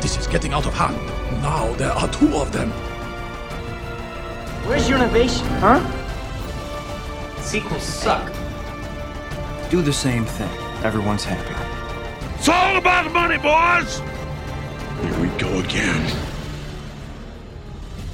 This is getting out of hand. Now there are two of them. Where's your innovation, huh? Sequels suck. Do the same thing. Everyone's happy. It's all about money, boys! Here we go again.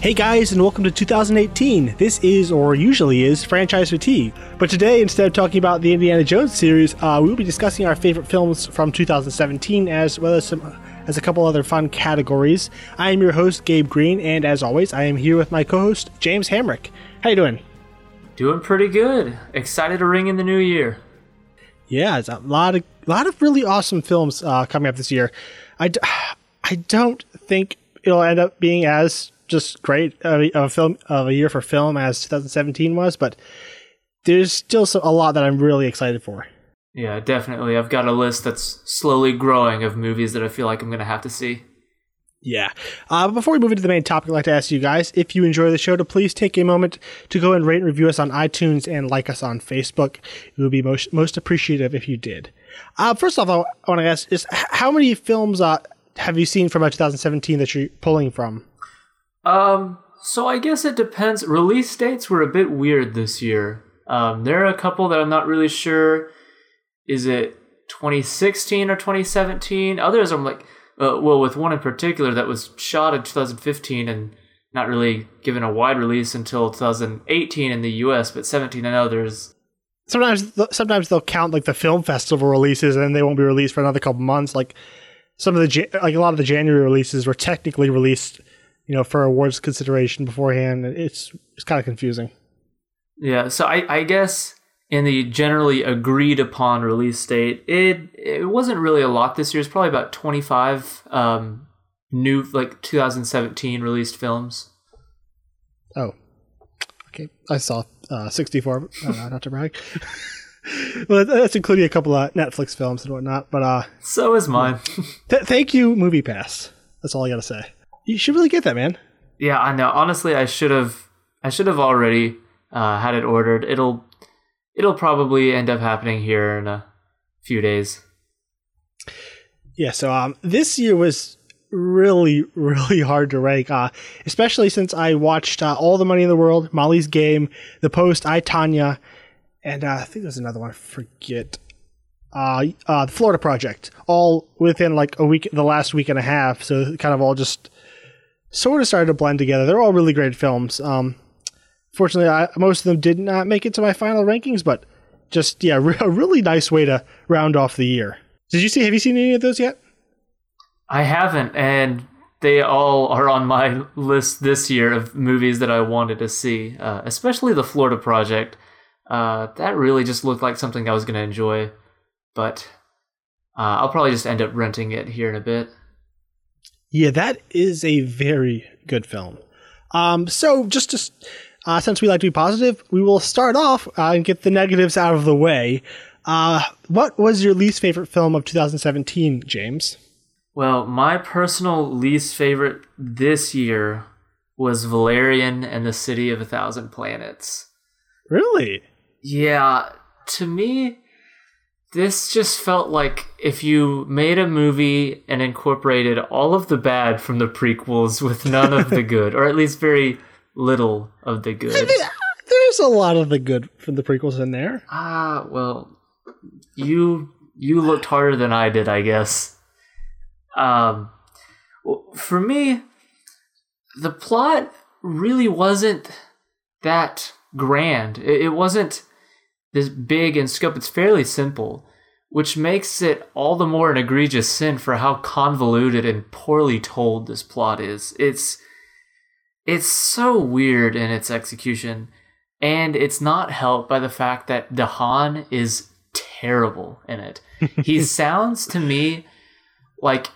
Hey guys, and welcome to 2018. This is, or usually is, Franchise Fatigue. But today, instead of talking about the Indiana Jones series, uh, we will be discussing our favorite films from 2017, as well as some, as a couple other fun categories. I am your host, Gabe Green, and as always, I am here with my co-host, James Hamrick. How you doing? Doing pretty good. Excited to ring in the new year. Yeah, it's a lot of lot of really awesome films uh, coming up this year. I, d- I don't think it'll end up being as just great of a, film of a year for film as 2017 was, but there's still a lot that I'm really excited for. Yeah, definitely. I've got a list that's slowly growing of movies that I feel like I'm going to have to see. Yeah. Uh, before we move into the main topic, I'd like to ask you guys if you enjoy the show to please take a moment to go and rate and review us on iTunes and like us on Facebook. It would be most most appreciative if you did. Uh, first off, I, want to ask: is how many films uh, have you seen from uh, 2017 that you're pulling from? Um, so I guess it depends. Release dates were a bit weird this year. Um, there are a couple that I'm not really sure. Is it 2016 or 2017? Others I'm like, uh, well, with one in particular that was shot in 2015 and not really given a wide release until 2018 in the U.S., but 17 in others. Sometimes, sometimes they'll count like the film festival releases, and then they won't be released for another couple months. Like some of the like a lot of the January releases were technically released, you know, for awards consideration beforehand. It's it's kind of confusing. Yeah, so I, I guess in the generally agreed upon release date, it it wasn't really a lot this year. It's probably about 25 um, new like 2017 released films. Oh, okay. I saw uh, 64. Uh, not to brag. well, that's including a couple of Netflix films and whatnot. But uh, So is mine. th- thank you, Movie Pass. That's all I gotta say. You should really get that, man. yeah, I know. Honestly, I should have I should have already uh, had it ordered. It'll it'll probably end up happening here in a few days. Yeah. So um, this year was really, really hard to rank. Uh, especially since I watched uh, All the Money in the World, Molly's Game, The Post, I Tonya, and uh, I think there's another one. I forget. Uh, uh, the Florida Project, all within like a week, the last week and a half. So kind of all just sort of started to blend together. They're all really great films. Um, fortunately, I, most of them did not make it to my final rankings, but just yeah, re- a really nice way to round off the year. Did you see? Have you seen any of those yet? I haven't, and they all are on my list this year of movies that I wanted to see, uh, especially the Florida Project. Uh, that really just looked like something I was going to enjoy, but uh, I'll probably just end up renting it here in a bit. Yeah, that is a very good film. Um, so just to, uh, since we like to be positive, we will start off uh, and get the negatives out of the way. Uh, what was your least favorite film of 2017, James? Well, my personal least favorite this year was Valerian and the City of a Thousand Planets. Really? Yeah, to me, this just felt like if you made a movie and incorporated all of the bad from the prequels with none of the good, or at least very little of the good. There's a lot of the good from the prequels in there. Ah, well, you you looked harder than I did, I guess. Um, for me, the plot really wasn't that grand. It, it wasn't this big in scope. It's fairly simple, which makes it all the more an egregious sin for how convoluted and poorly told this plot is. It's it's so weird in its execution, and it's not helped by the fact that DeHaan is terrible in it. he sounds to me like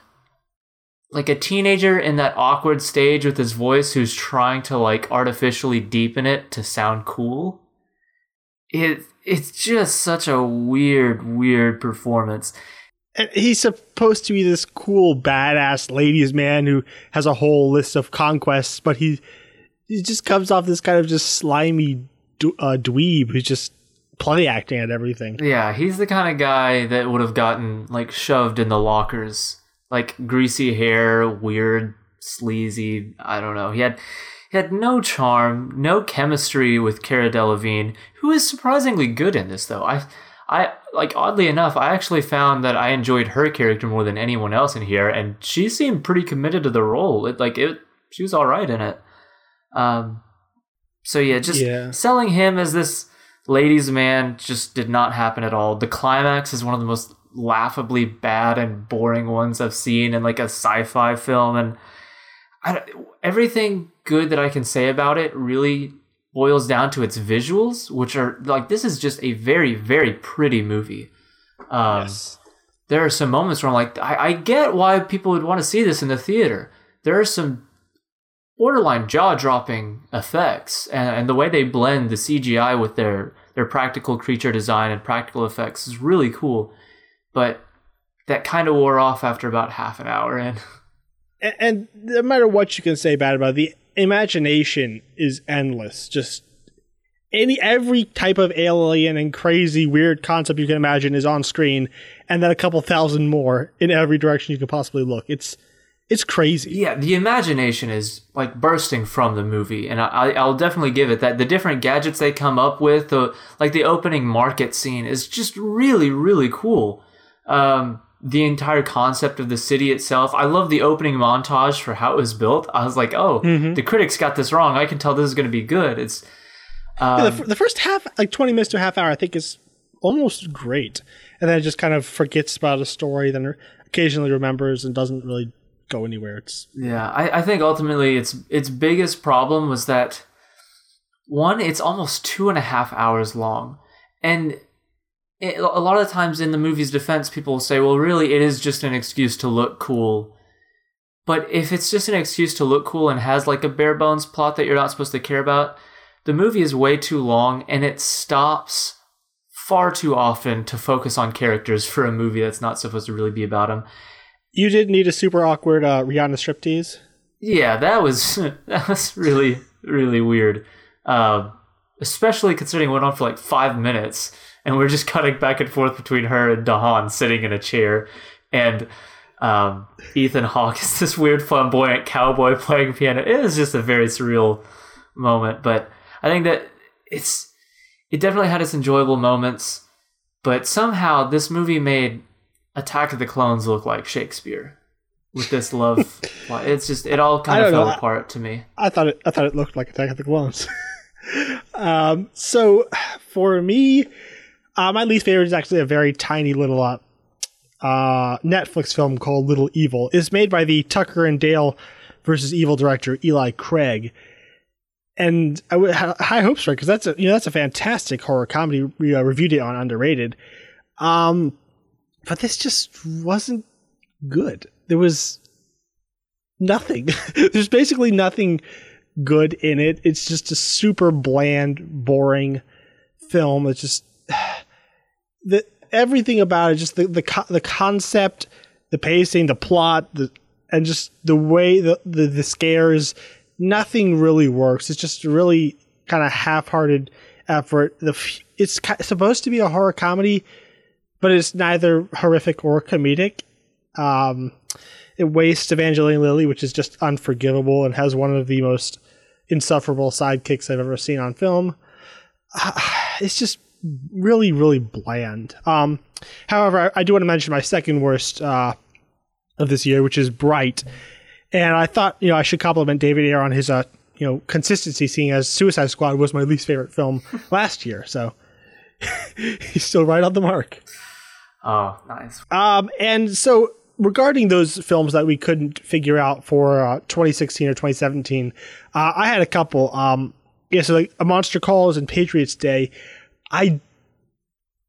like a teenager in that awkward stage with his voice who's trying to like artificially deepen it to sound cool. It it's just such a weird weird performance. He's supposed to be this cool, badass ladies man who has a whole list of conquests, but he he just comes off this kind of just slimy uh, dweeb who's just play acting at everything. Yeah, he's the kind of guy that would have gotten like shoved in the lockers like greasy hair, weird, sleazy. I don't know. He had he had no charm, no chemistry with Cara Delevingne, who is surprisingly good in this though. I I like oddly enough, I actually found that I enjoyed her character more than anyone else in here, and she seemed pretty committed to the role. It like it, she was all right in it. Um, so yeah, just Yeah. selling him as this ladies' man just did not happen at all. The climax is one of the most laughably bad and boring ones I've seen in like a sci-fi film, and I, don't- everything good that I can say about it really boils down to its visuals, which are like this is just a very very pretty movie. Um, There are some moments where I'm like, I, I get why people would want to see this in the theater. There are some borderline jaw dropping effects, and, and the way they blend the CGI with their their practical creature design and practical effects is really cool. But that kind of wore off after about half an hour in. and, and no matter what you can say bad about it, the imagination is endless. Just any every type of alien and crazy weird concept you can imagine is on screen, and then a couple thousand more in every direction you could possibly look. It's it's crazy. Yeah, the imagination is like bursting from the movie, and I, I'll definitely give it that. The different gadgets they come up with, the like the opening market scene, is just really, really cool. Um, the entire concept of the city itself, I love the opening montage for how it was built. I was like, oh, mm-hmm. the critics got this wrong. I can tell this is going to be good. It's Yeah, the, um, fir- the first half, like twenty minutes to a half hour, I think is almost great, and then it just kind of forgets about a story, then occasionally remembers and doesn't really go anywhere. It's Yeah, I, I think ultimately its its biggest problem was that one, it's almost two and a half hours long, and it, a lot of times in the movie's defense, people will say, "Well, really, it is just an excuse to look cool." But if it's just an excuse to look cool and has like a bare bones plot that you're not supposed to care about, the movie is way too long and it stops far too often to focus on characters for a movie that's not supposed to really be about them. you did need a super awkward uh, Rihanna striptease. Yeah, that was that was really really weird. Um, especially considering it went on for like five minutes, and we're just cutting back and forth between her and DeHaan sitting in a chair, and um, Ethan Hawke is this weird flamboyant cowboy playing piano. It was just a very surreal moment, but I think that it's it definitely had its enjoyable moments, but somehow this movie made Attack of the Clones look like Shakespeare with this love. it's just it all kind of fell know. apart to me. I thought it. I thought it looked like Attack of the Clones. um, so for me, uh, my least favorite is actually a very tiny little uh, uh, Netflix film called Little Evil. It's made by the Tucker and Dale versus Evil director Eli Craig, and I w- had high hopes for it because that's a you know that's a fantastic horror comedy. We uh, reviewed it on Underrated, um, but this just wasn't good. There was nothing. There's basically nothing good in it. It's just a super bland, boring film. It's just the everything about it, just the the the concept, the pacing, the plot, the and just the way the the, the scares. Nothing really works. It's just really kind of half-hearted effort. The it's supposed to be a horror comedy, but it's neither horrific or comedic. Um, it wastes Evangeline Lilly, which is just unforgivable and has one of the most insufferable sidekicks I've ever seen on film. It's just really, really bland. Um, however, I, I do want to mention my second worst uh, of this year, which is Bright. And I thought, you know, I should compliment David Ayer on his, uh, you know, consistency, seeing as Suicide Squad was my least favorite film last year. So he's still right on the mark. Oh, nice. Um, and so regarding those films that we couldn't figure out for uh, 2016 or 2017, uh, I had a couple. Um, yeah, so like A Monster Calls and Patriots Day. I,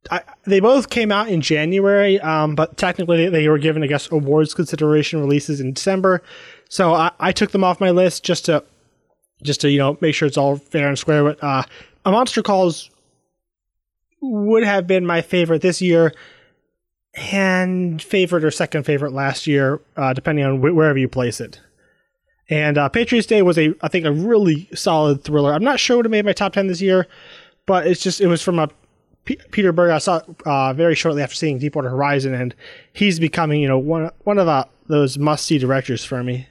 I they both came out in January, um, but technically they were given, I guess, awards consideration releases in December. So I, I took them off my list just to just to you know make sure it's all fair and square. But uh, A Monster Calls would have been my favorite this year and favorite or second favorite last year, uh, depending on wh- wherever you place it. And uh, Patriots Day was a, I think, a really solid thriller. I'm not sure what it made my top ten this year, but it's just it was from a P- Peter Berg. I saw uh, very shortly after seeing Deepwater Horizon, and he's becoming, you know, one one of those must see directors for me.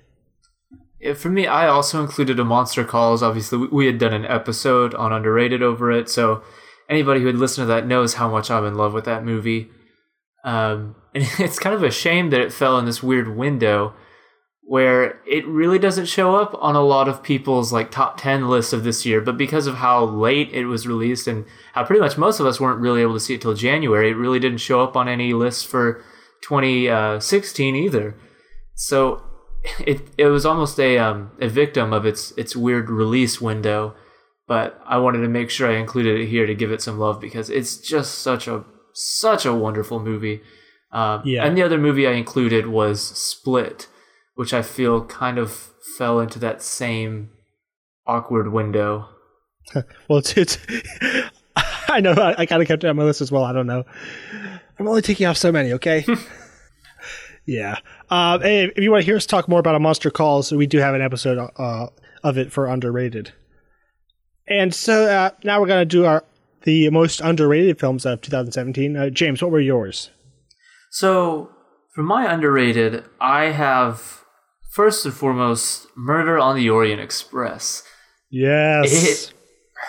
Yeah, for me, I also included a Monster Calls. Obviously, we- we had done an episode on Underrated over it, so anybody who had listened to that knows how much I'm in love with that movie. Um, and it's kind of a shame that it fell in this weird window where it really doesn't show up on a lot of people's like top 10 lists of this year but because of how late it was released and how pretty much most of us weren't really able to see it till january it really didn't show up on any lists for 2016 either. So it it was almost a um, a victim of its its weird release window but i wanted to make sure i included it here to give it some love because it's just such a such a wonderful movie. Um, Yeah. and the other movie i included was split which I feel kind of fell into that same awkward window. Well, it's, it's I know I, I kind of kept it on my list as well. I don't know. I'm only taking off so many, okay? yeah. Um, hey, if you want to hear us talk more about a Monster Calls, we do have an episode uh, of it for underrated. And so uh, now we're gonna do our the most underrated films of 2017. Uh, James, what were yours? So, for my underrated, I have first and foremost Murder on the Orient Express. Yes. It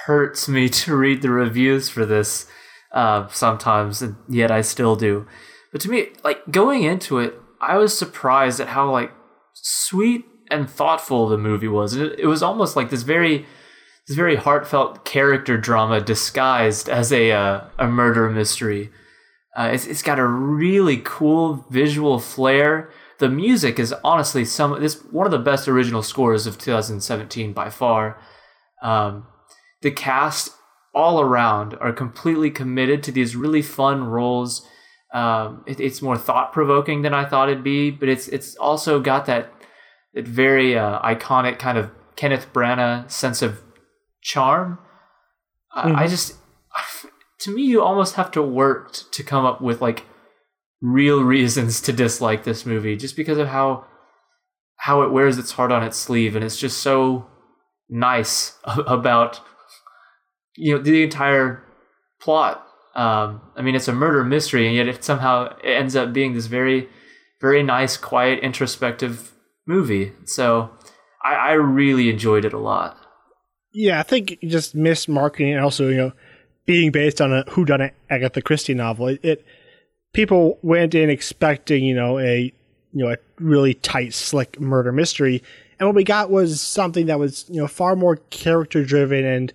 hurts me to read the reviews for this uh, sometimes, and yet I still do. But to me, like going into it, I was surprised at how like sweet and thoughtful the movie was. It, it was almost like this very, this very heartfelt character drama disguised as a uh, a murder mystery. Uh, it's it's got a really cool visual flair. The music is honestly some this one of the best original scores of 2017 by far. Um, the cast all around are completely committed to these really fun roles. Um, it, it's more thought provoking than I thought it'd be, but it's it's also got that that very uh, iconic kind of Kenneth Branagh sense of charm. I, I just to me, you almost have to work to come up with like real reasons to dislike this movie, just because of how how it wears its heart on its sleeve, and it's just so nice about you know the entire plot. Um, I mean, it's a murder mystery, and yet it somehow ends up being this very, very nice, quiet, introspective movie. So I, I really enjoyed it a lot. Yeah, I think just missed marketing and also, you know, being based on a who whodunit Agatha Christie novel. It, it people went in expecting, you know, a you know, a really tight, slick murder mystery. And what we got was something that was, you know, far more character driven and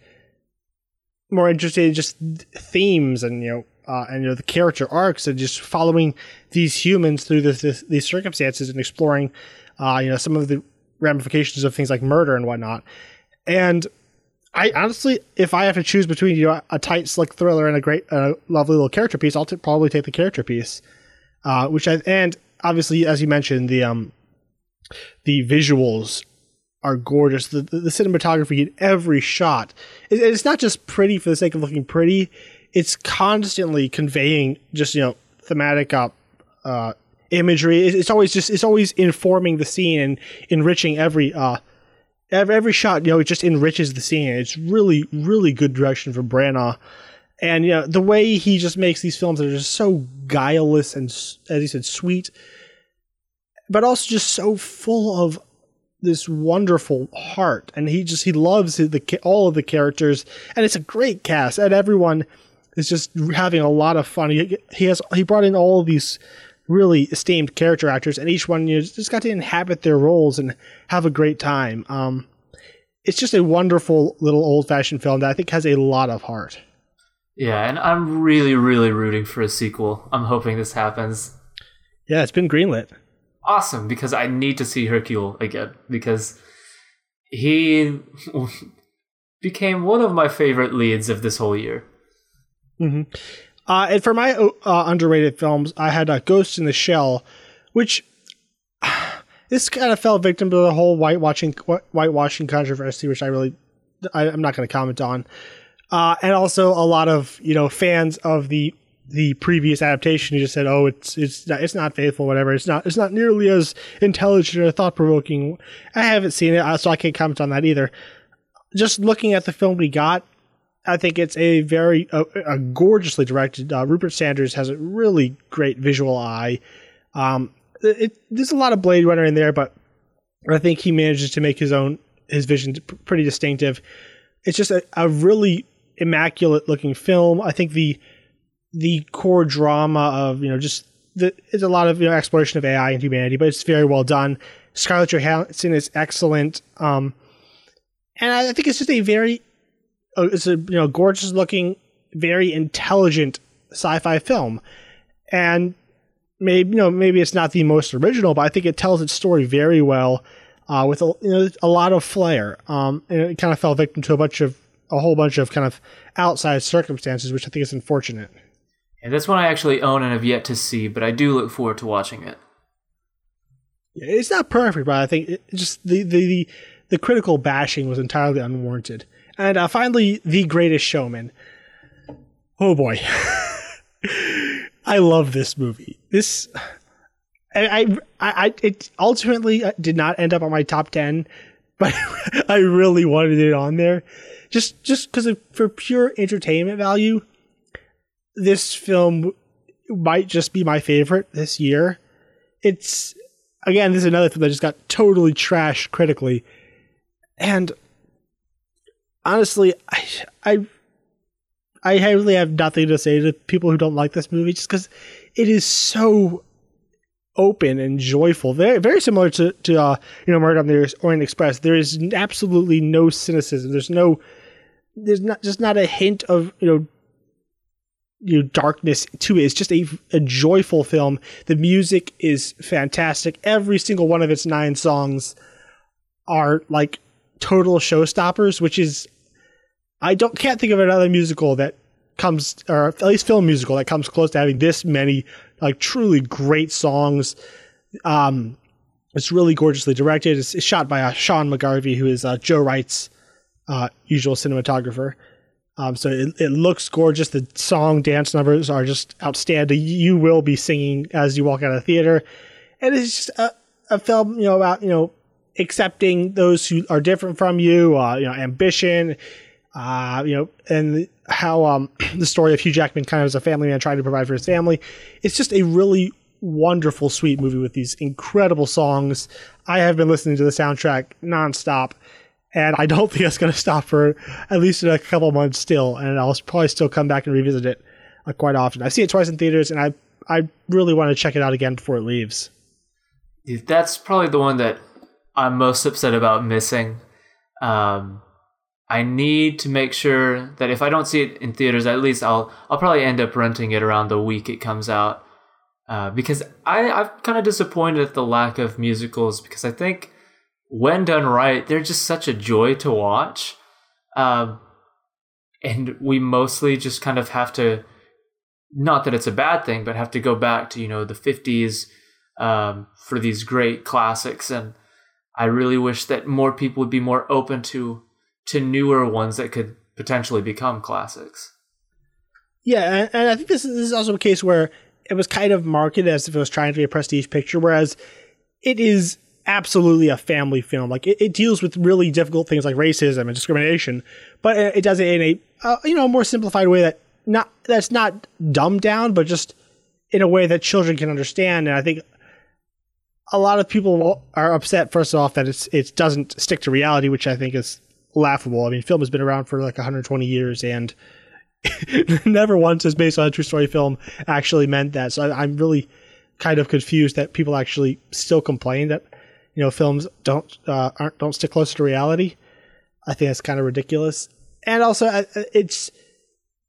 more interested in just themes and, you know, uh, and you know the character arcs and just following these humans through this, this, these circumstances and exploring, uh, you know, some of the ramifications of things like murder and whatnot. And I honestly, if I have to choose between you know a tight, slick thriller and a great, uh, lovely little character piece, I'll t- probably take the character piece. Uh, which I and obviously, as you mentioned, the um, the visuals are gorgeous. The, the, the cinematography in every shot, it, it's not just pretty for the sake of looking pretty. It's constantly conveying just you know thematic uh, uh, imagery. It's, it's always just it's always informing the scene and enriching every uh every, shot. You know, it just enriches the scene. It's really really good direction from Branagh. And you know the way he just makes these films that are just so guileless and, as he said, sweet, but also just so full of this wonderful heart. And he just he loves the all of the characters, and it's a great cast, and everyone is just having a lot of fun. He, he has he brought in all of these really esteemed character actors, and each one you know, just got to inhabit their roles and have a great time. Um, it's just a wonderful little old fashioned film that I think has a lot of heart. Yeah, and I'm really, really rooting for a sequel. I'm hoping this happens. Yeah, it's been greenlit. Awesome, because I need to see Hercule again because he became one of my favorite leads of this whole year. Uh, and for my uh, underrated films, I had uh, Ghost in the Shell, which this kind of fell victim to the whole whitewashing whitewashing controversy, which I really I, I'm not going to comment on. Uh, and also a lot of you know fans of the the previous adaptation who just said, "Oh, it's it's not, it's not faithful, whatever. It's not it's not nearly as intelligent or thought provoking." I haven't seen it, uh, so I can't comment on that either. Just looking at the film we got, I think it's a very a, a gorgeously directed. Uh, Rupert Sanders has a really great visual eye. Um, it, there's a lot of Blade Runner in there, but I think he manages to make his own his vision pretty distinctive. It's just a, a really immaculate looking film. I think the the core drama of you know just the, it's a lot of you know exploration of AI and humanity, but it's very well done. Scarlett Johansson is excellent, um, and I think it's just a very it's a you know gorgeous looking, very intelligent sci-fi film, and maybe you know maybe it's not the most original, but I think it tells its story very well uh, with a, you know, a lot of flair. Um, and it kind of fell victim to a bunch of a whole bunch of kind of outside circumstances, which I think is unfortunate. And that's one I actually own and have yet to see, but I do look forward to watching it. It's not perfect, but I think it just the, the, the, the critical bashing was entirely unwarranted. And uh, finally, The Greatest Showman. Oh boy. I love this movie. This I, I, I, it ultimately uh, did not end up on my top 10, but I really wanted it on there. Just, just because for pure entertainment value, this film might just be my favorite this year. It's, again, this is another film that just got totally trashed critically. And honestly, I, I, I really have nothing to say to people who don't like this movie just because it is so open and joyful. Very very similar to to uh, you know Murder on the Orient Express. There is absolutely no cynicism. There's no there's not just not a hint of you know you know darkness to it. It's just a a joyful film. The music is fantastic. Every single one of its nine songs are like total showstoppers, which is I don't can't think of another musical that comes or at least film musical that comes close to having this many like truly great songs. Um, it's really gorgeously directed. It's, it's shot by uh, Sean McGarvey, who is uh, Joe Wright's uh, usual cinematographer. Um, so it, it looks gorgeous. The song dance numbers are just outstanding. You will be singing as you walk out of the theater, and it's just a, a film, you know, about you know accepting those who are different from you. Uh, you know, ambition. Uh, you know, and how um, the story of Hugh Jackman kind of as a family man trying to provide for his family. It's just a really wonderful, sweet movie with these incredible songs. I have been listening to the soundtrack nonstop, and I don't think it's going to stop for at least a couple months still. And I'll probably still come back and revisit it uh, quite often. I've seen it twice in theaters, and I I really want to check it out again before it leaves. That's probably the one that I'm most upset about missing. Um, I need to make sure that if I don't see it in theaters, at least I'll I'll probably end up renting it around the week it comes out. Uh, because I I'm kind of disappointed at the lack of musicals because I think when done right, they're just such a joy to watch. Um, and we mostly just kind of have to, not that it's a bad thing, but have to go back to you know the 50s um, for these great classics. And I really wish that more people would be more open to to newer ones that could potentially become classics. Yeah, and, I think this is, this is also a case where it was kind of marketed as if it was trying to be a prestige picture, whereas it is absolutely a family film. Like it, it deals with really difficult things like racism and discrimination, but it, it does it in a uh, you know more simplified way that not that's not dumbed down, but just in a way that children can understand. And I think a lot of people are upset first off that it's it doesn't stick to reality, which I think is laughable. I mean, film has been around for like 120 years, and never once has based on a true story film actually meant that. So I, am really kind of confused that people actually still complain that you know films don't uh, aren't don't stick close to reality. I think that's kind of ridiculous, and also uh, it's.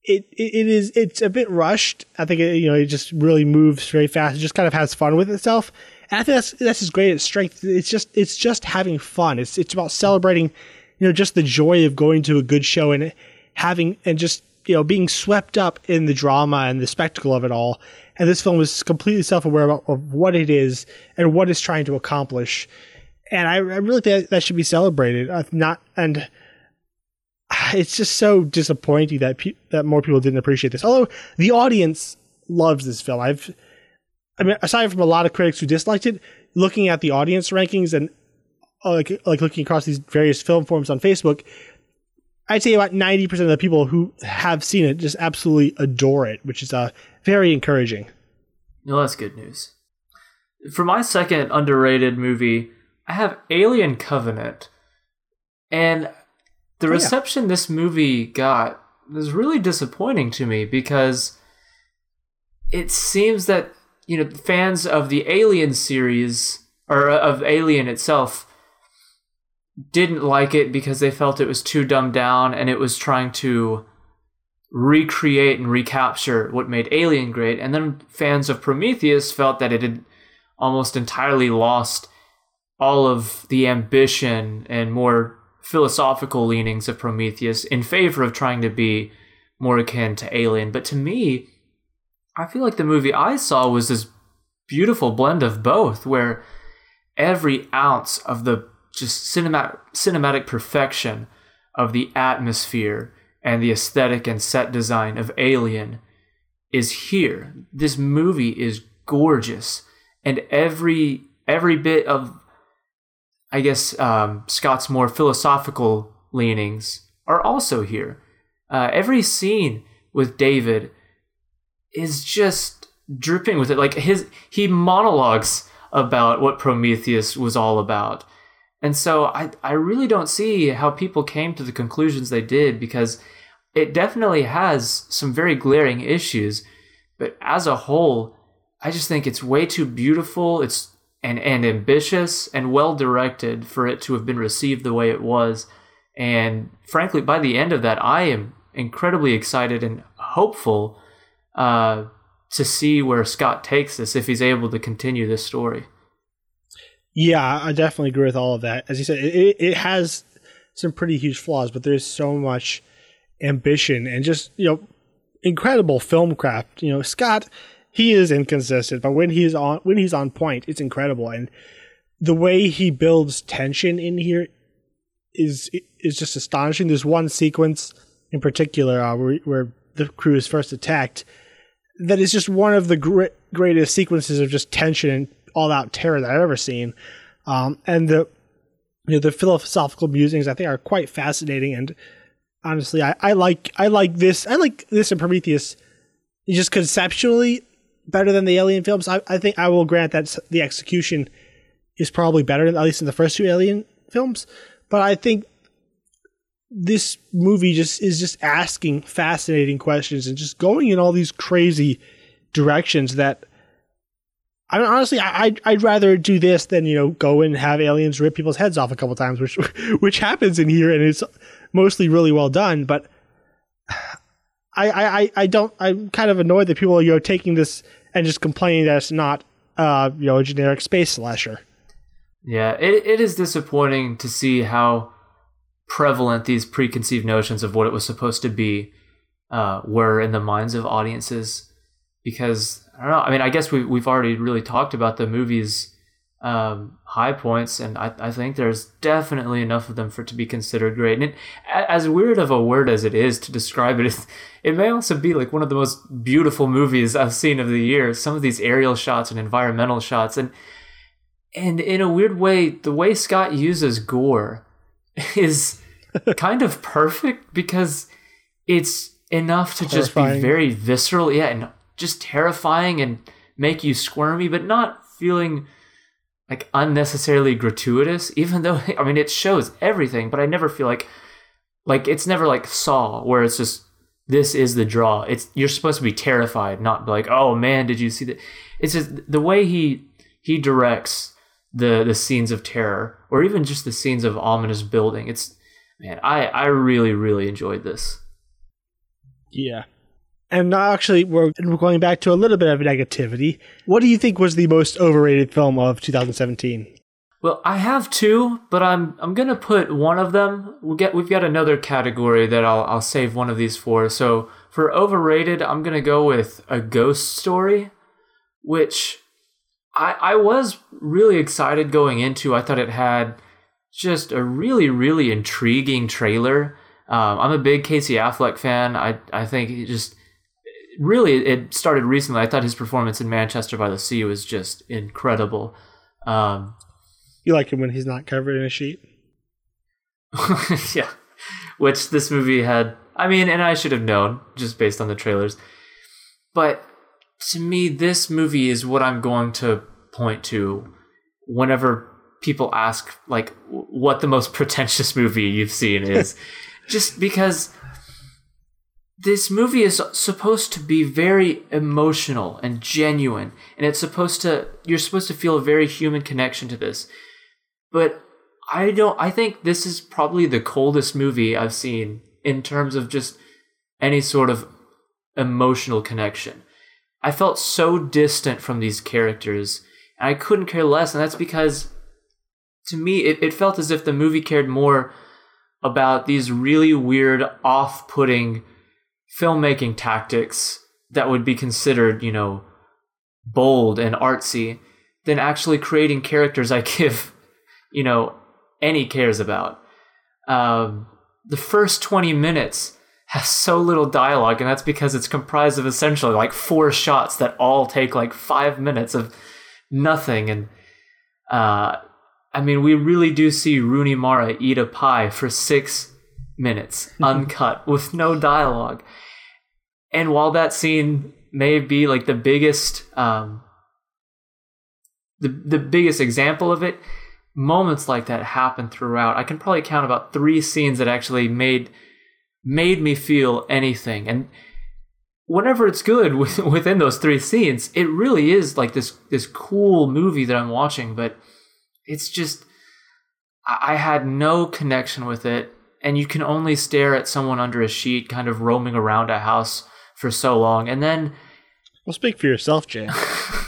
It, it is it's a bit rushed. I think it, you know it just really moves very fast. It just kind of has fun with itself, and I think that's that's just great. Its strength. It's just it's just having fun. It's it's about celebrating you know, just the joy of going to a good show and having and just you know being swept up in the drama and the spectacle of it all. And this film was completely self-aware of what it is and what it's trying to accomplish. And I, I really think that should be celebrated. Uh, not and it's just so disappointing that pe- that more people didn't appreciate this. Although the audience loves this film. I've I mean, aside from a lot of critics who disliked it, looking at the audience rankings and like like looking across these various film forums on Facebook, I'd say about ninety percent of the people who have seen it just absolutely adore it, which is uh, very encouraging. No, that's good news. for my second underrated movie, I have Alien Covenant. And the Oh, yeah. reception this movie got was really disappointing to me because it seems that, you know, fans of the Alien series or of Alien itself didn't like it because they felt it was too dumbed down and it was trying to recreate and recapture what made Alien great. And then fans of Prometheus felt that it had almost entirely lost all of the ambition and more philosophical leanings of Prometheus in favor of trying to be more akin to Alien. But to me, I feel like the movie I saw was this beautiful blend of both, where every ounce of the just cinematic cinematic perfection of the atmosphere and the aesthetic and set design of Alien is here. This movie is gorgeous, and every every bit of I guess um, Scott's more philosophical leanings are also here. Uh, every scene with David is just dripping with it. Like his he monologues about what Prometheus was all about. And so I, I really don't see how people came to the conclusions they did because it definitely has some very glaring issues. But as a whole, I just think it's way too beautiful. It's and, and ambitious and well directed for it to have been received the way it was. And frankly, by the end of that, I am incredibly excited and hopeful uh, to see where Scott takes this if he's able to continue this story. Yeah, I definitely agree with all of that. As you said, it, it has some pretty huge flaws, but there's so much ambition and just you know incredible film craft. You know, Scott, he is inconsistent, but when he's on when he's on point, it's incredible. And the way he builds tension in here is is just astonishing. There's one sequence in particular uh, where, where the crew is first attacked that is just one of the gre- greatest sequences of just tension and all out terror that I've ever seen. Um, and the you know the philosophical musings I think are quite fascinating and honestly I, I like I like this I like this in Prometheus just conceptually better than the Alien films. I, I think I will grant that the execution is probably better, at least in the first two Alien films. But I think this movie just is just asking fascinating questions and just going in all these crazy directions that I mean, honestly, I, I'd, rather do this than you know go and have aliens rip people's heads off a couple times, which which happens in here, and it's mostly really well done. But I, I, I- I don't. I'm kind of annoyed that people are you know taking this and just complaining that it's not uh you know a generic space slasher. Yeah, it, it is disappointing to see how prevalent these preconceived notions of what it was supposed to be uh, were in the minds of audiences. Because I don't know. I mean, I guess we we've already really talked about the movie's um, high points, and I, I think there's definitely enough of them for it to be considered great. And it, as weird of a word as it is to describe it, it, it may also be like one of the most beautiful movies I've seen of the year. Some of these aerial shots and environmental shots, and and in a weird way, the way Scott uses gore is kind of perfect because it's enough to just be very visceral, yeah, and just terrifying and make you squirmy, but not feeling like unnecessarily gratuitous. Even though I mean it shows everything, but I never feel like like it's never like Saw where it's just this is the draw. It's you're supposed to be terrified, not like, oh man, did you see that? It's just the way he he directs the the scenes of terror or even just the scenes of ominous building. It's man, I I really really enjoyed this. Yeah. And actually, we're, going back to a little bit of negativity. What do you think was the most overrated film of 2017? Well, I have two, but I'm I'm gonna put one of them. We will get we've got another category that I'll I'll save one of these for. So for overrated, I'm gonna go with a ghost story, which I I was really excited going into. I thought it had just a really really intriguing trailer. Um, I'm a big Casey Affleck fan. I I think just really it started recently. I thought his performance in Manchester by the Sea was just incredible. Um, You like him when he's not covered in a sheet? yeah, which this movie had. I mean, and I should have known just based on the trailers. But to me, this movie is what I'm going to point to whenever people ask like what the most pretentious movie you've seen is just because this movie is supposed to be very emotional and genuine and it's supposed to you're supposed to feel a very human connection to this. But i don't i think this is probably the coldest movie i've seen in terms of just any sort of emotional connection. I felt so distant from these characters and i couldn't care less and that's because to me it, it felt as if the movie cared more about these really weird off-putting filmmaking tactics that would be considered, you know, bold and artsy than actually creating characters I give, you know, any cares about. Um, the first 20 minutes has so little dialogue, and that's because it's comprised of essentially like four shots that all take like five minutes of nothing. And uh, I mean, we really do see Rooney Mara eat a pie for six minutes, uncut, with no dialogue. And while that scene may be like the biggest, um, the the biggest example of it, moments like that happen throughout. I can probably count about three scenes that actually made made me feel anything. And whenever it's good within those three scenes, it really is like this this cool movie that I'm watching. But it's just I had no connection with it, and you can only stare at someone under a sheet, kind of roaming around a house for so long, and then. Well, speak for yourself, Jay.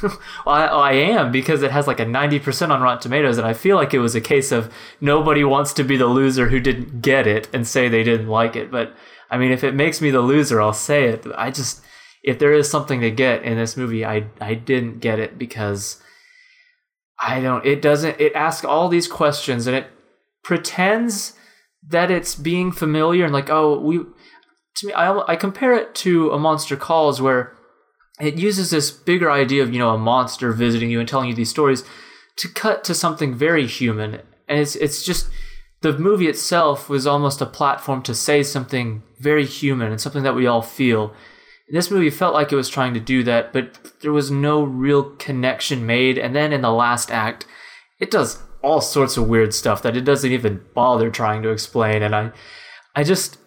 well, I, I, am because it has like a 90% on Rotten Tomatoes, and I feel like it was a case of nobody wants to be the loser who didn't get it and say they didn't like it. But I mean, if it makes me the loser, I'll say it. I just, if there is something to get in this movie, I, I didn't get it because I don't, it doesn't, it asks all these questions and it pretends that it's being familiar and like, oh, we, to me, I, I compare it to a Monster Calls where it uses this bigger idea of, you know, a monster visiting you and telling you these stories to cut to something very human. And it's, it's just, the movie itself was almost a platform to say something very human and something that we all feel. This movie felt like it was trying to do that, but there was no real connection made. And then in the last act, it does all sorts of weird stuff that it doesn't even bother trying to explain. And I, I just,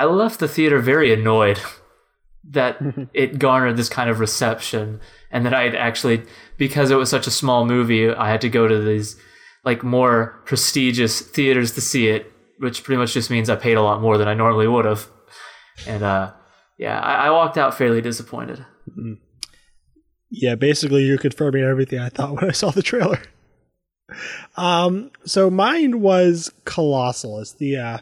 I left the theater very annoyed that it garnered this kind of reception and that I had actually, because it was such a small movie, I had to go to these like more prestigious theaters to see it, which pretty much just means I paid a lot more than I normally would have. And uh, yeah, I, I walked out fairly disappointed. Mm-hmm. Yeah, basically, you're confirming everything I thought when I saw the trailer. Um, so mine was Colossal. It's the uh,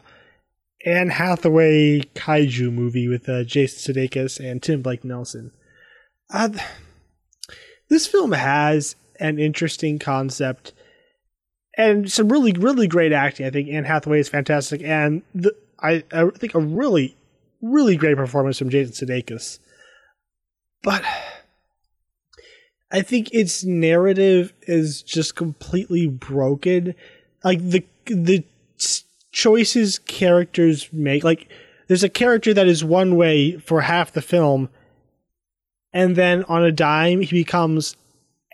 Anne Hathaway kaiju movie with uh, Jason Sudeikis and Tim Blake Nelson. Uh, this film has an interesting concept and some really, really great acting. I think Anne Hathaway is fantastic, and the, I, I think a really, really great performance from Jason Sudeikis. But I think its narrative is just completely broken. Like the the choices characters make, like there's a character that is one way for half the film, and then on a dime he becomes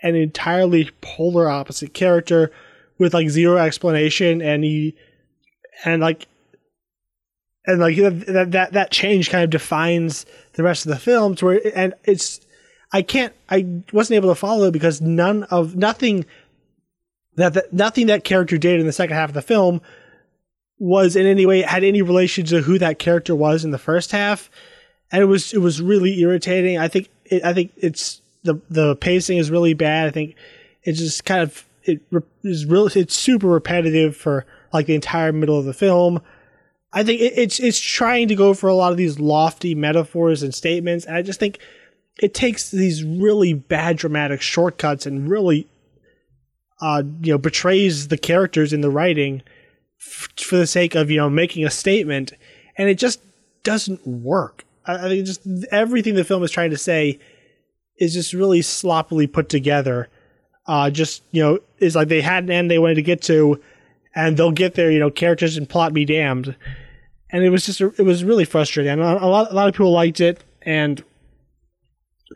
an entirely polar opposite character with like zero explanation, and he and like and like that that that change kind of defines the rest of the film to where and it's I can't I wasn't able to follow it because none of nothing that, that nothing that character did in the second half of the film was in any way had any relation to who that character was in the first half. And it was it was really irritating. I think it, i think it's the the pacing is really bad. I think it just kind of it is really it's super repetitive for like the entire middle of the film. I think it, it's it's trying to go for a lot of these lofty metaphors and statements. And i just think it takes these really bad dramatic shortcuts and really uh, you know betrays the characters in the writing f- for the sake of you know making a statement and it just doesn't work I, I think just everything the film is trying to say is just really sloppily put together uh, just you know is like they had an end they wanted to get to and they'll get there you know characters and plot be damned and it was just it was really frustrating and a lot, a lot of people liked it and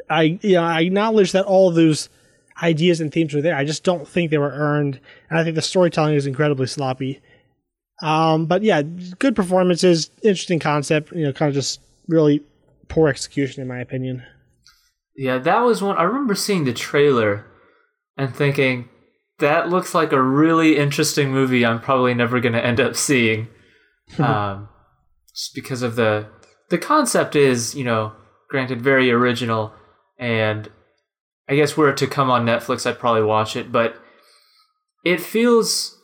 I you know I acknowledge that all of those ideas and themes were there. I just don't think they were earned, and I think the storytelling is incredibly sloppy. Um, but yeah, good performances, interesting concept. You know, kind of just really poor execution in my opinion. Yeah, that was one. I remember seeing the trailer and thinking that looks like a really interesting movie. I'm probably never going to end up seeing, um, just because of the the concept is, you know, granted very original, and I guess were it to come on Netflix, I'd probably watch it. But it feels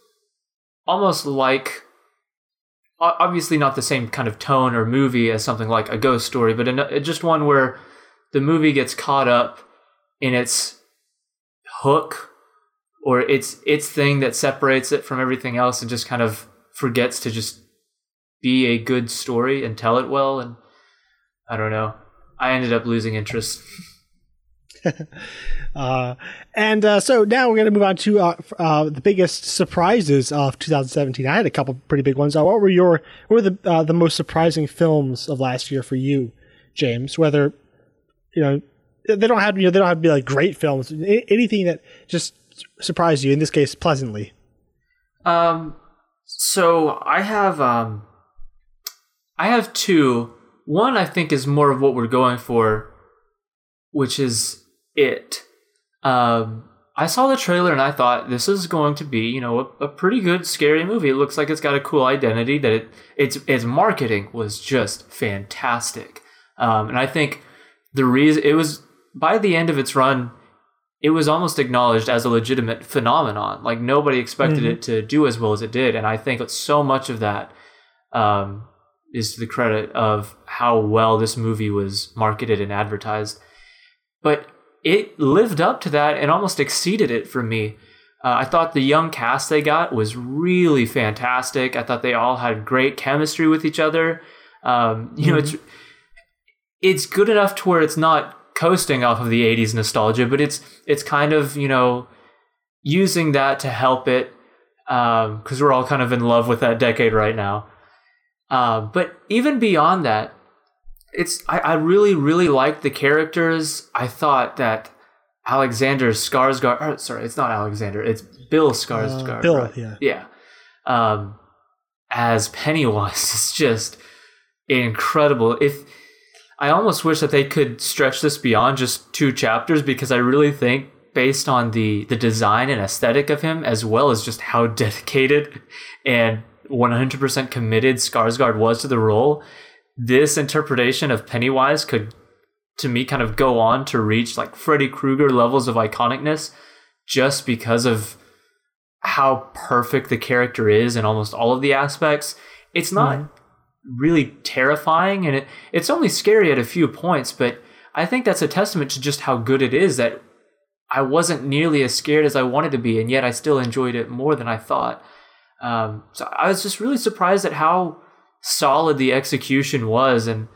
almost like obviously not the same kind of tone or movie as something like a ghost story, but in, uh, just one where the movie gets caught up in its hook or its its thing that separates it from everything else and just kind of forgets to just be a good story and tell it well and I don't know. I ended up losing interest. uh, and uh, so now we're going to move on to uh, uh, the biggest surprises of 2017. I had a couple pretty big ones. Uh, what were your what were the uh, the most surprising films of last year for you, James? Whether you know they don't have you know they don't have to be like great films. Anything that just surprised you in this case pleasantly. Um. So I have um. I have two. One I think is more of what we're going for, which is it. Um, I saw the trailer and I thought this is going to be, you know, a, a, pretty good scary movie. It looks like it's got a cool identity. That it its its marketing was just fantastic, um, and I think the reason it was by the end of its run, it was almost acknowledged as a legitimate phenomenon. Like nobody expected mm-hmm. it to do as well as it did, and I think so much of that um, is to the credit of how well this movie was marketed and advertised. But it lived up to that and almost exceeded it for me. Uh, I thought the young cast they got was really fantastic. I thought they all had great chemistry with each other. Um, you mm-hmm. know, it's it's good enough to where it's not coasting off of the '80s nostalgia, but it's it's kind of you know using that to help it because um, we're all kind of in love with that decade right now. Uh, but even beyond that, it's I, I really really liked the characters. I thought that Alexander Skarsgård. Or, sorry, it's not Alexander. It's Bill Skarsgård. Uh, Bill, right? yeah, yeah. Um, as Pennywise is just incredible. If I almost wish that they could stretch this beyond just two chapters because I really think based on the the design and aesthetic of him as well as just how dedicated and 100% committed Skarsgård was to the role this interpretation of Pennywise could, to me, kind of go on to reach like Freddy Krueger levels of iconicness just because of how perfect the character is in almost all of the aspects. It's not mm-hmm. really terrifying and it, it's only scary at a few points, but I think that's a testament to just how good it is that I wasn't nearly as scared as I wanted to be, and yet I still enjoyed it more than I thought. Um, so I was just really surprised at how solid the execution was, and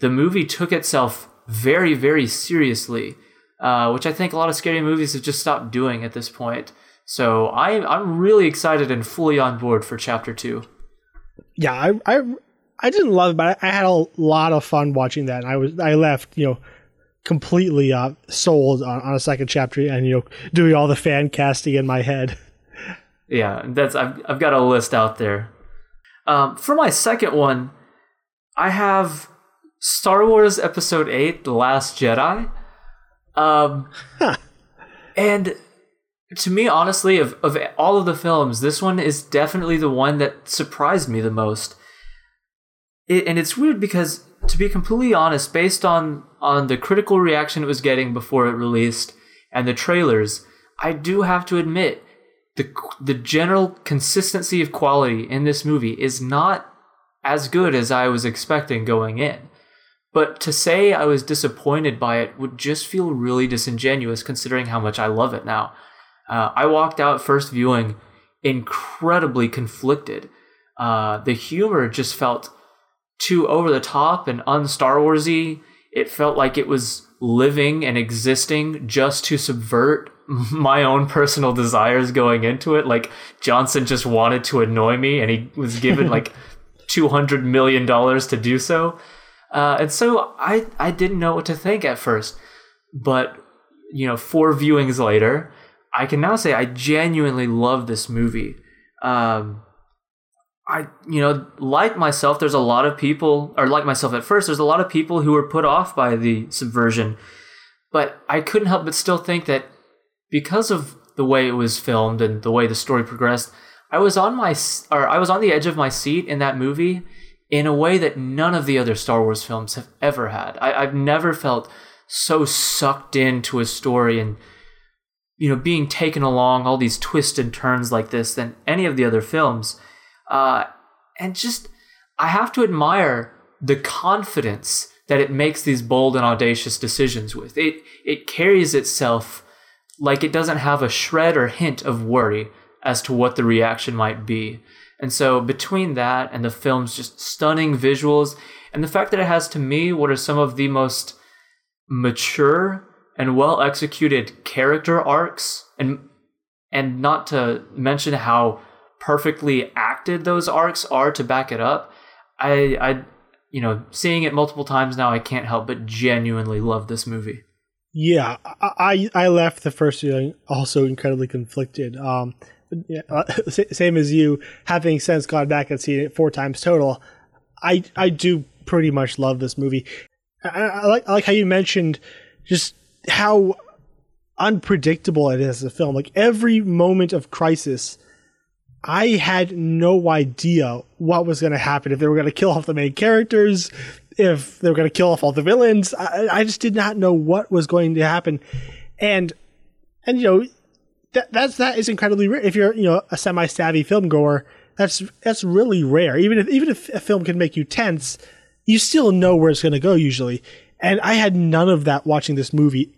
the movie took itself very, very seriously, uh, which I think a lot of scary movies have just stopped doing at this point. So I, I'm really excited and fully on board for Chapter Two. Yeah, I, I, I didn't love it, but I had a lot of fun watching that. And I was, I left, you know, completely uh, sold on, on a second chapter, and you know, doing all the fan casting in my head. Yeah, that's I've I've got a list out there um, for my second one, I have Star Wars Episode 8 The Last Jedi. Um, huh. And to me, honestly, of, of all of the films, this one is definitely the one that surprised me the most. It, and it's weird because, to be completely honest, based on, on the critical reaction it was getting before it released and the trailers, I do have to admit the the general consistency of quality in this movie is not as good as I was expecting going in. But to say I was disappointed by it would just feel really disingenuous considering how much I love it now. Uh, I walked out first viewing incredibly conflicted. Uh, the humor just felt too over the top and un-Star Warsy. It felt like it was living and existing just to subvert my own personal desires going into it. Like Johnson just wanted to annoy me, and he was given like two hundred million dollars to do so. Uh, and so I I didn't know what to think at first, but you know, four viewings later, I can now say I genuinely love this movie. Um, I, you know, like myself, there's a lot of people, or like myself at first, there's a lot of people who were put off by the subversion. But I couldn't help but still think that because of the way it was filmed and the way the story progressed, I was on my, or I was on the edge of my seat in that movie in a way that none of the other Star Wars films have ever had. I, I've never felt so sucked into a story and you know being taken along all these twists and turns like this than any of the other films uh, and just i have to admire the confidence that it makes these bold and audacious decisions with it it carries itself like it doesn't have a shred or hint of worry as to what the reaction might be. And so between that and the film's just stunning visuals and the fact that it has to me what are some of the most mature and well executed character arcs and and not to mention how perfectly acted those arcs are to back it up i i you know seeing it multiple times now i can't help but genuinely love this movie yeah i i left the first viewing also incredibly conflicted um yeah, uh, same as you having since gone back and seen it four times total i i do pretty much love this movie I, I, like I like how you mentioned just how unpredictable it is as a film. Like every moment of crisis, I had no idea what was going to happen. If they were going to kill off the main characters, if they were going to kill off all the villains, I, I just did not know what was going to happen. And and you know that that's that is incredibly rare. If you're you know a semi savvy film goer, that's that's really rare. Even if even if a film can make you tense you still know where it's going to go usually. And I had none of that watching this movie.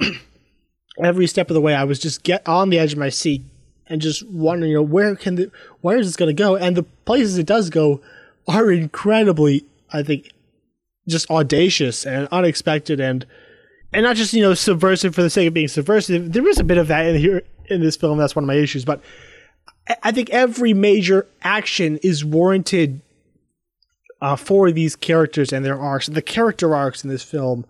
Every step of the way, I was just get on the edge of my seat and just wondering, you know, where can the, where is this going to go? And the places it does go are incredibly, I think, just audacious and unexpected and and not just you know subversive for the sake of being subversive. There is a bit of that in here in this film. That's one of my issues, but I think every major action is warranted uh, for these characters and their arcs. The character arcs in this film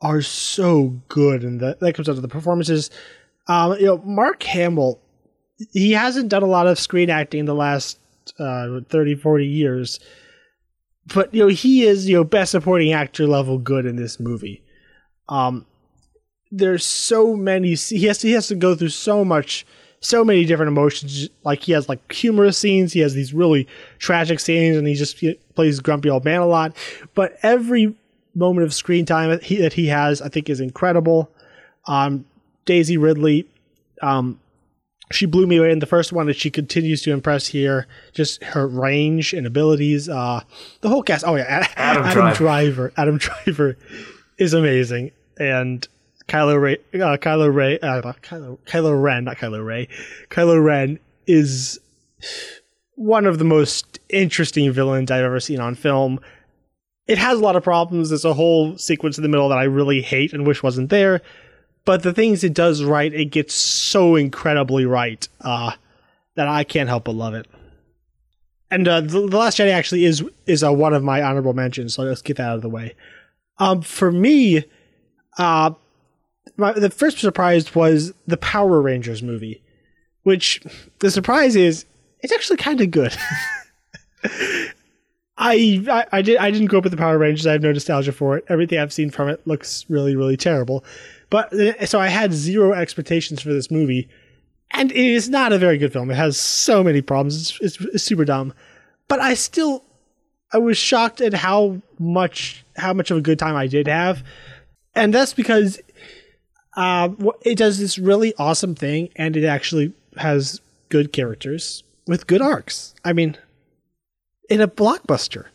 are so good, and that, that comes out of the performances. Um, you know, Mark Hamill, he hasn't done a lot of screen acting in the last uh, 30, 40 years, but you know, he is you know best supporting actor level good in this movie. Um, there's so many. He has to, he has to go through so much so many different emotions. Like he has like humorous scenes, he has these really tragic scenes, and he just plays grumpy old man a lot. But every moment of screen time that he, that he has, I think, is incredible. Um, Daisy Ridley, um, she blew me away in the first one, and she continues to impress here. Just her range and abilities. Uh, the whole cast. Oh yeah, Adam, Adam Driver. Driver. Adam Driver is amazing, and Kylo Ray, uh, Kylo Ray, uh, Kylo, Kylo Ren, not Kylo Ray, Kylo Ren is one of the most interesting villains I've ever seen on film. It has a lot of problems. There's a whole sequence in the middle that I really hate and wish wasn't there. But the things it does right, it gets so incredibly right uh, that I can't help but love it. And uh, the, the, Last Jedi actually is is uh, one of my honorable mentions, so let's get that out of the way. Um, for me, uh, my, the first surprise was the Power Rangers movie, which the surprise is it's actually kind of good. I, I, I did I didn't grow up with the Power Rangers. I have no nostalgia for it. Everything I've seen from it looks really really terrible. But uh, so I had zero expectations for this movie, and it is not a very good film. It has so many problems. It's, it's, it's super dumb. But I still I was shocked at how much how much of a good time I did have, and that's because uh, it does this really awesome thing, and it actually has good characters with good arcs. I mean, in a blockbuster,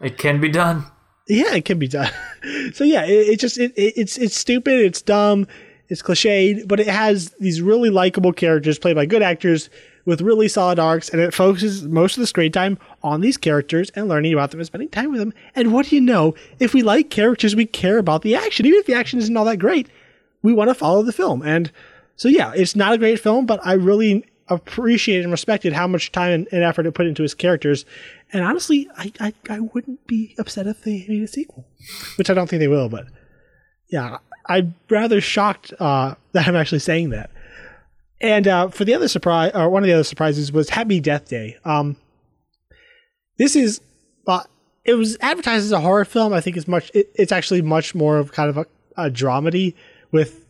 it can be done. Yeah, it can be done. so yeah, it, it just it, it, it's it's stupid, it's dumb, it's cliched, but it has these really likable characters played by good actors with really solid arcs, and it focuses most of the screen time on these characters and learning about them and spending time with them. And what do you know? If we like characters, we care about the action, even if the action isn't all that great we want to follow the film. And so, yeah, it's not a great film, but I really appreciated and respected how much time and effort it put into his characters. And honestly, I, I, I wouldn't be upset if they made a sequel, which I don't think they will. But yeah, I'm rather shocked uh, that I'm actually saying that. And uh, for the other surprise, or one of the other surprises was Happy Death Day. Um, this is, uh, it was advertised as a horror film. I think it's much. It, it's actually much more of kind of a, a dramedy with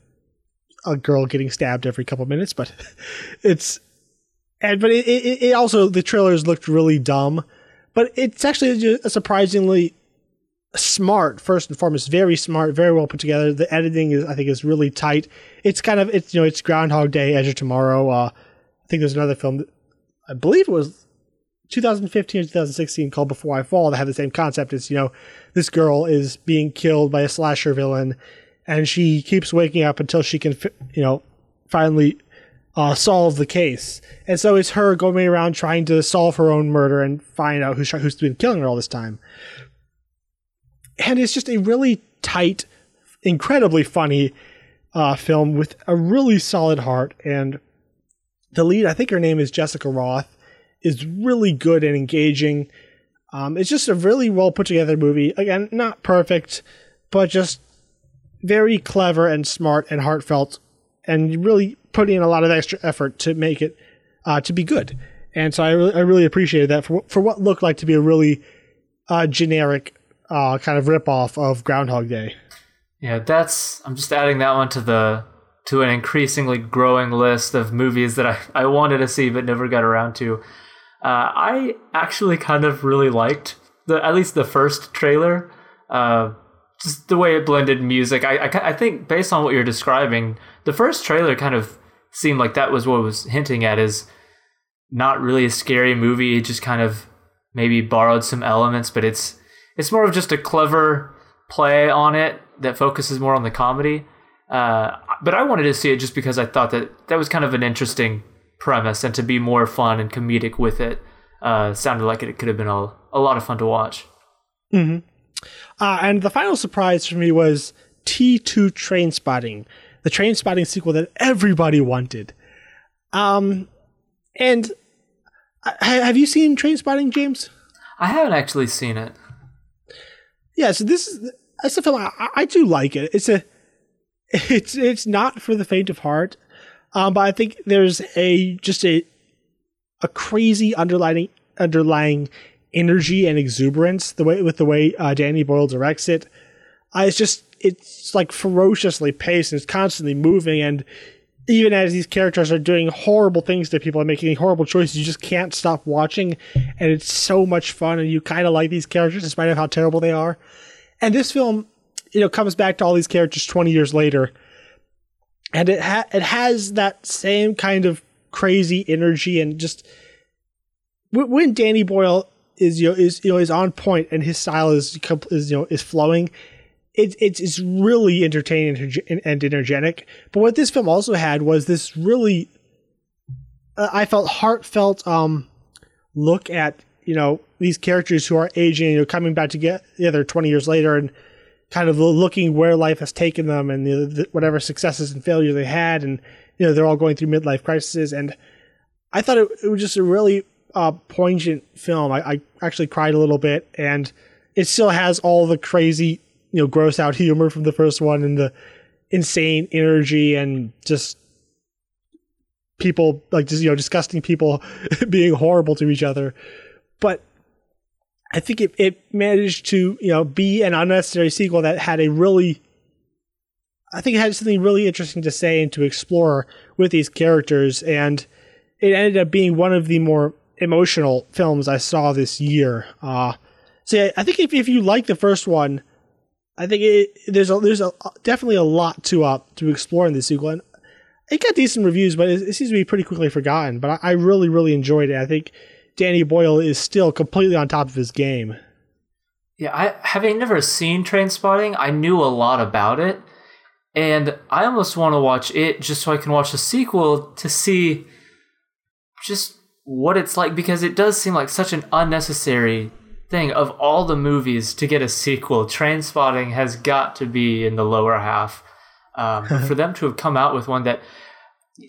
a girl getting stabbed every couple minutes. But it's, and but it, it, it also the trailers looked really dumb. But it's actually a surprisingly smart first and foremost very smart very well put together. The editing is i think is really tight. It's kind of it's you know it's groundhog day edge of tomorrow. Uh i think there's another film that, i believe it was 2015 or 2016 called before i fall that had the same concept it's you know this girl is being killed by a slasher villain and she keeps waking up until she can you know finally uh, solve the case and so it's her going around trying to solve her own murder and find out who's, who's been killing her all this time and it's just a really tight, incredibly funny uh, film with a really solid heart. And the lead, I think her name is Jessica Roth, is really good and engaging. Um, it's just a really well put together movie. Again, not perfect, but just very clever and smart and heartfelt, and really putting in a lot of extra effort to make it uh, to be good. And so I really, I really appreciated that for for what looked like to be a really uh, generic uh, kind of ripoff of Groundhog Day. Yeah, that's. I'm just adding that one to the to an increasingly growing list of movies that I, I wanted to see but never got around to. Uh, I actually kind of really liked the at least the first trailer. Uh, just the way it blended music. I, I, I think based on what you're describing, the first trailer kind of seemed like that was what was hinting at is not really a scary movie. It just kind of maybe borrowed some elements, but it's it's more of just a clever play on it that focuses more on the comedy. Uh, but I wanted to see it just because I thought that that was kind of an interesting premise and to be more fun and comedic with it uh, sounded like it could have been a, a lot of fun to watch. Mm-hmm. Uh, and the final surprise for me was T2 Trainspotting, the Trainspotting sequel that everybody wanted. Um, and uh, have you seen Trainspotting, James? I haven't actually seen it yeah, so this is that's a film I, I, do like it. It's a it's it's not for the faint of heart, um, but I think there's a just a a crazy underlying underlying energy and exuberance the way with the way uh, Danny Boyle directs it. Uh, it's just it's like ferociously paced and it's constantly moving and even as these characters are doing horrible things to people and making horrible choices, you just can't stop watching, and it's so much fun, and you kind of like these characters despite of how terrible they are. And this film, you know, comes back to all these characters 20 years later, and it ha- it has that same kind of crazy energy and just when Danny Boyle is you know is you know is on point and his style is is you know is flowing it, it's it's really entertaining and energetic. But what this film also had was this really, uh, I felt heartfelt um, look at you know these characters who are aging, you know, coming back together twenty years later, and kind of looking where life has taken them and the, the, whatever successes and failures they had, and you know they're all going through midlife crises. And I thought it, it was just a really uh, poignant film. I, I actually cried a little bit, and it still has all the crazy you know gross out humor from the first one and the insane energy and just people like just you know disgusting people being horrible to each other. But i think it, it managed to you know be an unnecessary sequel that had a really i think it had something really interesting to say and to explore with these characters. And it ended up being one of the more emotional films i saw this year. Uh so yeah, i think if, if you like the first one I think it, there's a, there's a, definitely a lot to uh, to explore in this sequel. And it got decent reviews, but it, it seems to be pretty quickly forgotten. But I, I, really, really enjoyed it. I think Danny Boyle is still completely on top of his game. Yeah, I having never seen Trainspotting, I knew a lot about it, and I almost want to watch it just so I can watch the sequel to see just what it's like because it does seem like such an unnecessary thing of all the movies to get a sequel, Trainspotting has got to be in the lower half. Um, for them to have come out with one that,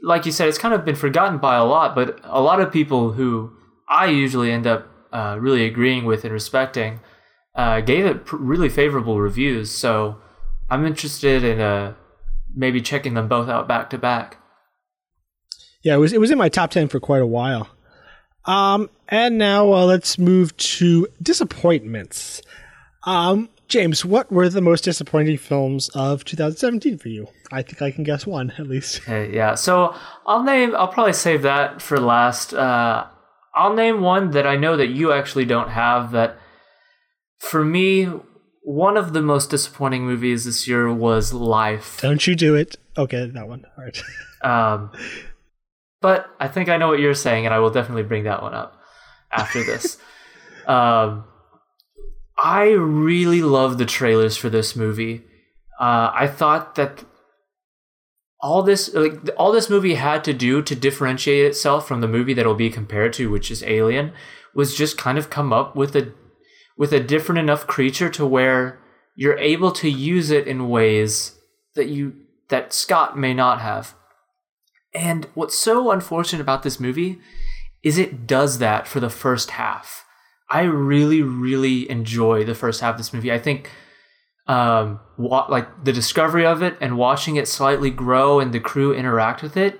like you said, it's kind of been forgotten by a lot, but a lot of people who I usually end up uh, really agreeing with and respecting uh, gave it pr- really favorable reviews. So I'm interested in uh, maybe checking them both out back to back. Yeah, it was it was in my top ten for quite a while. Um, and now uh, let's move to disappointments. Um, James, what were the most disappointing films of 2017 for you? I think I can guess one at least. Okay, yeah. So I'll name. I'll probably save that for last. Uh, I'll name one that I know that you actually don't have. That for me, one of the most disappointing movies this year was Life. Don't you do it? Okay, that one. All right. Um, but I think I know what you're saying, and I will definitely bring that one up after this. um, I really love the trailers for this movie. Uh, I thought that all this like all this movie had to do to differentiate itself from the movie that it'll be compared to, which is Alien, was just kind of come up with a with a different enough creature to where you're able to use it in ways that you that Scott may not have. And what's so unfortunate about this movie is it does that for the first half. I really, really enjoy the first half of this movie. I think, um, wa- like the discovery of it and watching it slightly grow and the crew interact with it,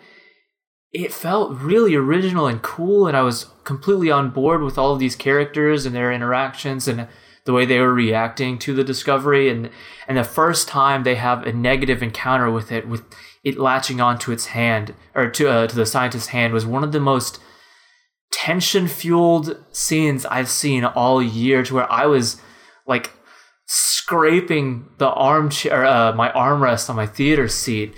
it felt really original and cool. And I was completely on board with all of these characters and their interactions and the way they were reacting to the discovery. And and the first time they have a negative encounter with it, with it latching onto its hand or to uh, to the scientist's hand, was one of the most tension fueled scenes I've seen all year to where I was like scraping the armchair, uh, my armrest on my theater seat.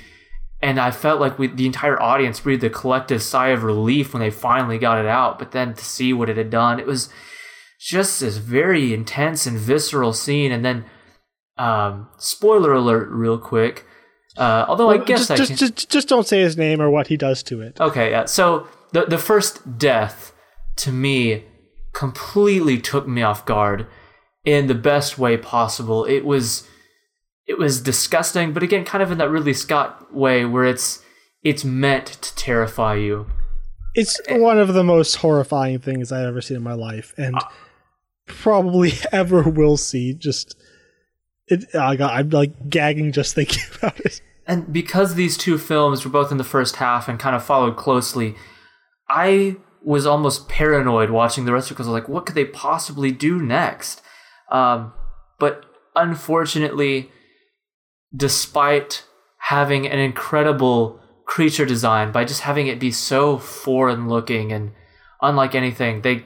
And I felt like we, the entire audience breathed a collective sigh of relief when they finally got it out. But then to see what it had done, it was just this very intense and visceral scene. And then, um, spoiler alert, real quick. Uh, although I guess just, I can... just just don't say his name or what he does to it. Okay, yeah. So the the first death to me completely took me off guard in the best way possible. It was it was disgusting, but again, kind of in that Ridley Scott way where it's it's meant to terrify you. It's one of the most horrifying things I've ever seen in my life, and probably ever will see. Just it, I got, I'm like gagging just thinking about it. And because these two films were both in the first half and kind of followed closely, I was almost paranoid watching the rest of it because I was like, what could they possibly do next? Um, but unfortunately, despite having an incredible creature design, by just having it be so foreign looking and unlike anything, they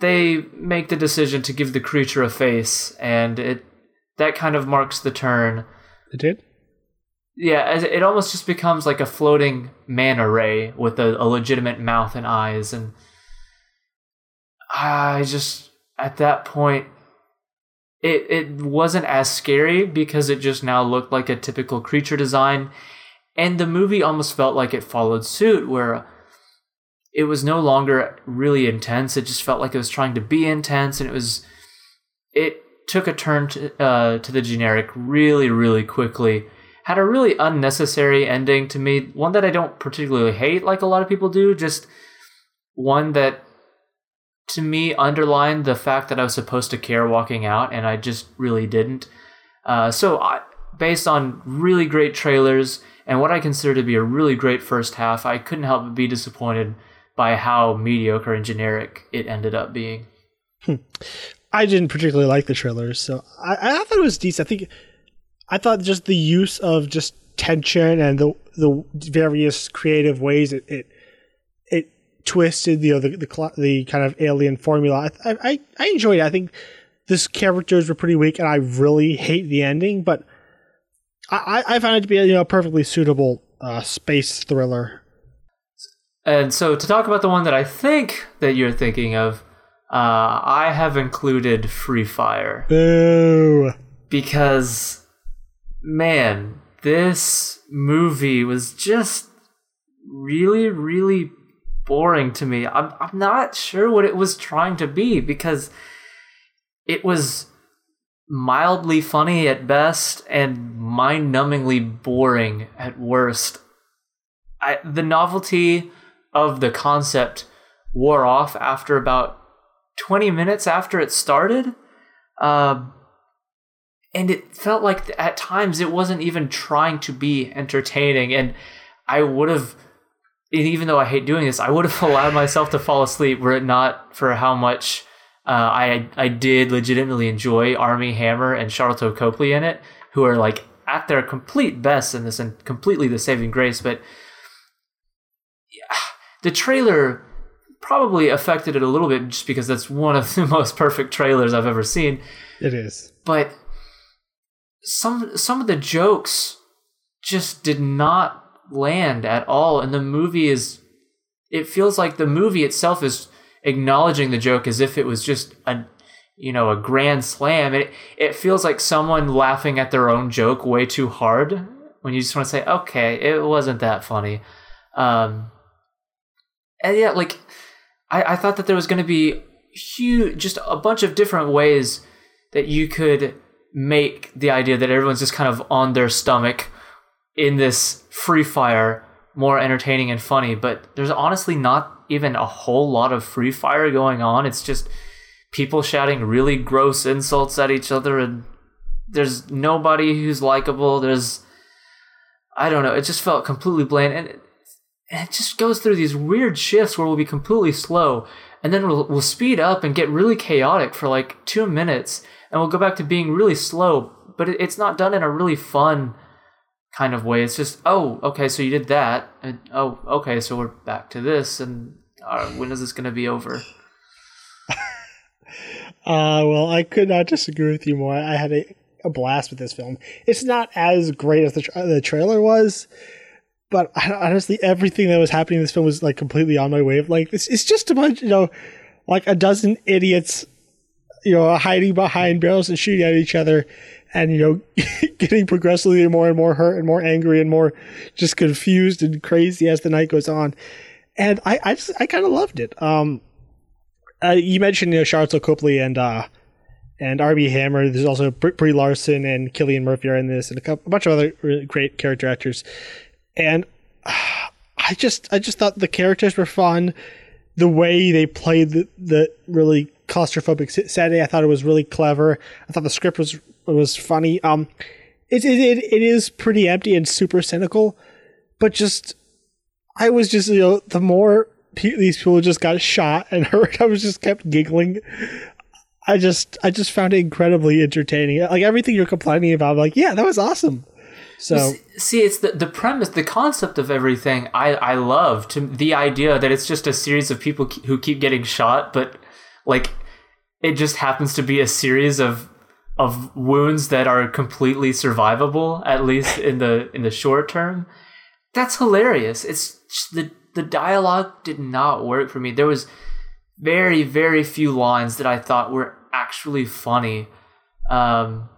they make the decision to give the creature a face, and it that kind of marks the turn. It did. Yeah, it almost just becomes like a floating man array with a, a legitimate mouth and eyes, and I just at that point it it wasn't as scary because it just now looked like a typical creature design and the movie almost felt like it followed suit where it was no longer really intense it just felt like it was trying to be intense and it was it took a turn to, uh, to the generic really really quickly had a really unnecessary ending to me one that i don't particularly hate like a lot of people do just one that to me underlined the fact that I was supposed to care walking out, and I just really didn't. Uh, so, I, based on really great trailers and what I consider to be a really great first half, I couldn't help but be disappointed by how mediocre and generic it ended up being. I didn't particularly like the trailers, so I, I thought it was decent. I think I thought just the use of just tension and the the various creative ways it, it twisted, you know, the the, the kind of alien formula. I, I I enjoyed it. I think this characters were pretty weak, and I really hate the ending. But I I found it to be a you know perfectly suitable uh, space thriller. And so to talk about the one that I think that you're thinking of, uh, I have included Free Fire. Boo! Because man, this movie was just really, really boring to me. I'm I'm not sure what it was trying to be because it was mildly funny at best and mind-numbingly boring at worst. I, the novelty of the concept wore off after about 20 minutes after it started. Uh, and it felt like at times it wasn't even trying to be entertaining and i would have even though i hate doing this i would have allowed myself to fall asleep were it not for how much uh, I I did legitimately enjoy Armie Hammer and Sharlto Copley in it, who are like at their complete best in this and completely the saving grace. But yeah, the trailer probably affected it a little bit just because that's one of the most perfect trailers I've ever seen. It is. But some some of the jokes just did not land at all and the movie is it feels like the movie itself is acknowledging the joke as if it was just a you know a grand slam it it feels like someone laughing at their own joke way too hard when you just want to say okay it wasn't that funny um and yeah like i i thought that there was going to be huge just a bunch of different ways that you could make the idea that everyone's just kind of on their stomach in this free fire more entertaining and funny but there's honestly not even a whole lot of free fire going on. It's just people shouting really gross insults at each other, and there's nobody who's likable. There's, I don't know, it just felt completely bland. And it, just goes through these weird shifts where we'll be completely slow, and then we'll, we'll speed up and get really chaotic for like two minutes, and we'll go back to being really slow. But it, it's not done in a really fun kind of way. It's just, oh, okay, so you did that, and oh, okay, so we're back to this, and uh, when is this going to be over? uh, well, I could not disagree with you more. I had a, a blast with this film. It's not as great as the, tra- the trailer was, but honestly, everything that was happening in this film was like completely on my wavelength. It's, it's just a bunch, you know, like a dozen idiots, you know, hiding behind barrels and shooting at each other and you know getting progressively more and more hurt and more angry and more just confused and crazy as the night goes on and i i just i kind of loved it um uh, you mentioned you know Sharlto Copley and uh and Armie Hammer. There's also Brie Larson and Cillian Murphy are in this, and a, couple, a bunch of other really great character actors. And I just, I just thought the characters were fun. The way they played the, the really claustrophobic setting, I thought it was really clever. I thought the script was was funny. Um, it, it it it is pretty empty and super cynical, but just I was just you know the more pe- these people just got shot and hurt, I was just kept giggling. I just I just found it incredibly entertaining. Like everything you're complaining about, I'm like yeah, that was awesome. So see, it's the the premise, the concept of everything. I I love to the idea that it's just a series of people who keep getting shot, but like it just happens to be a series of of wounds that are completely survivable at least in the in the short term. That's hilarious. It's the the dialogue did not work for me. There was very very few lines that i thought were actually funny. Um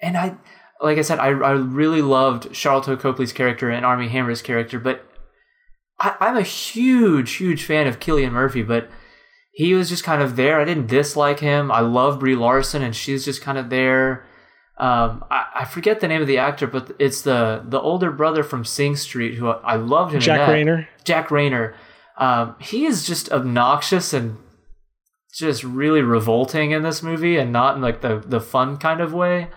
and i like i said i, I really loved Sharlto Copley's character and Armie Hammer's character but I, i'm a huge huge fan of Cillian Murphy but he was just kind of there. I didn't dislike him. I love Brie Larson, and she's just kind of there. Um, I, I, forget the name of the actor, but it's the the older brother from Sing Street who I, I loved him. Jack Reynor. Jack Reynor. Um, he is just obnoxious and just really revolting in this movie, and not in like the the fun kind of way.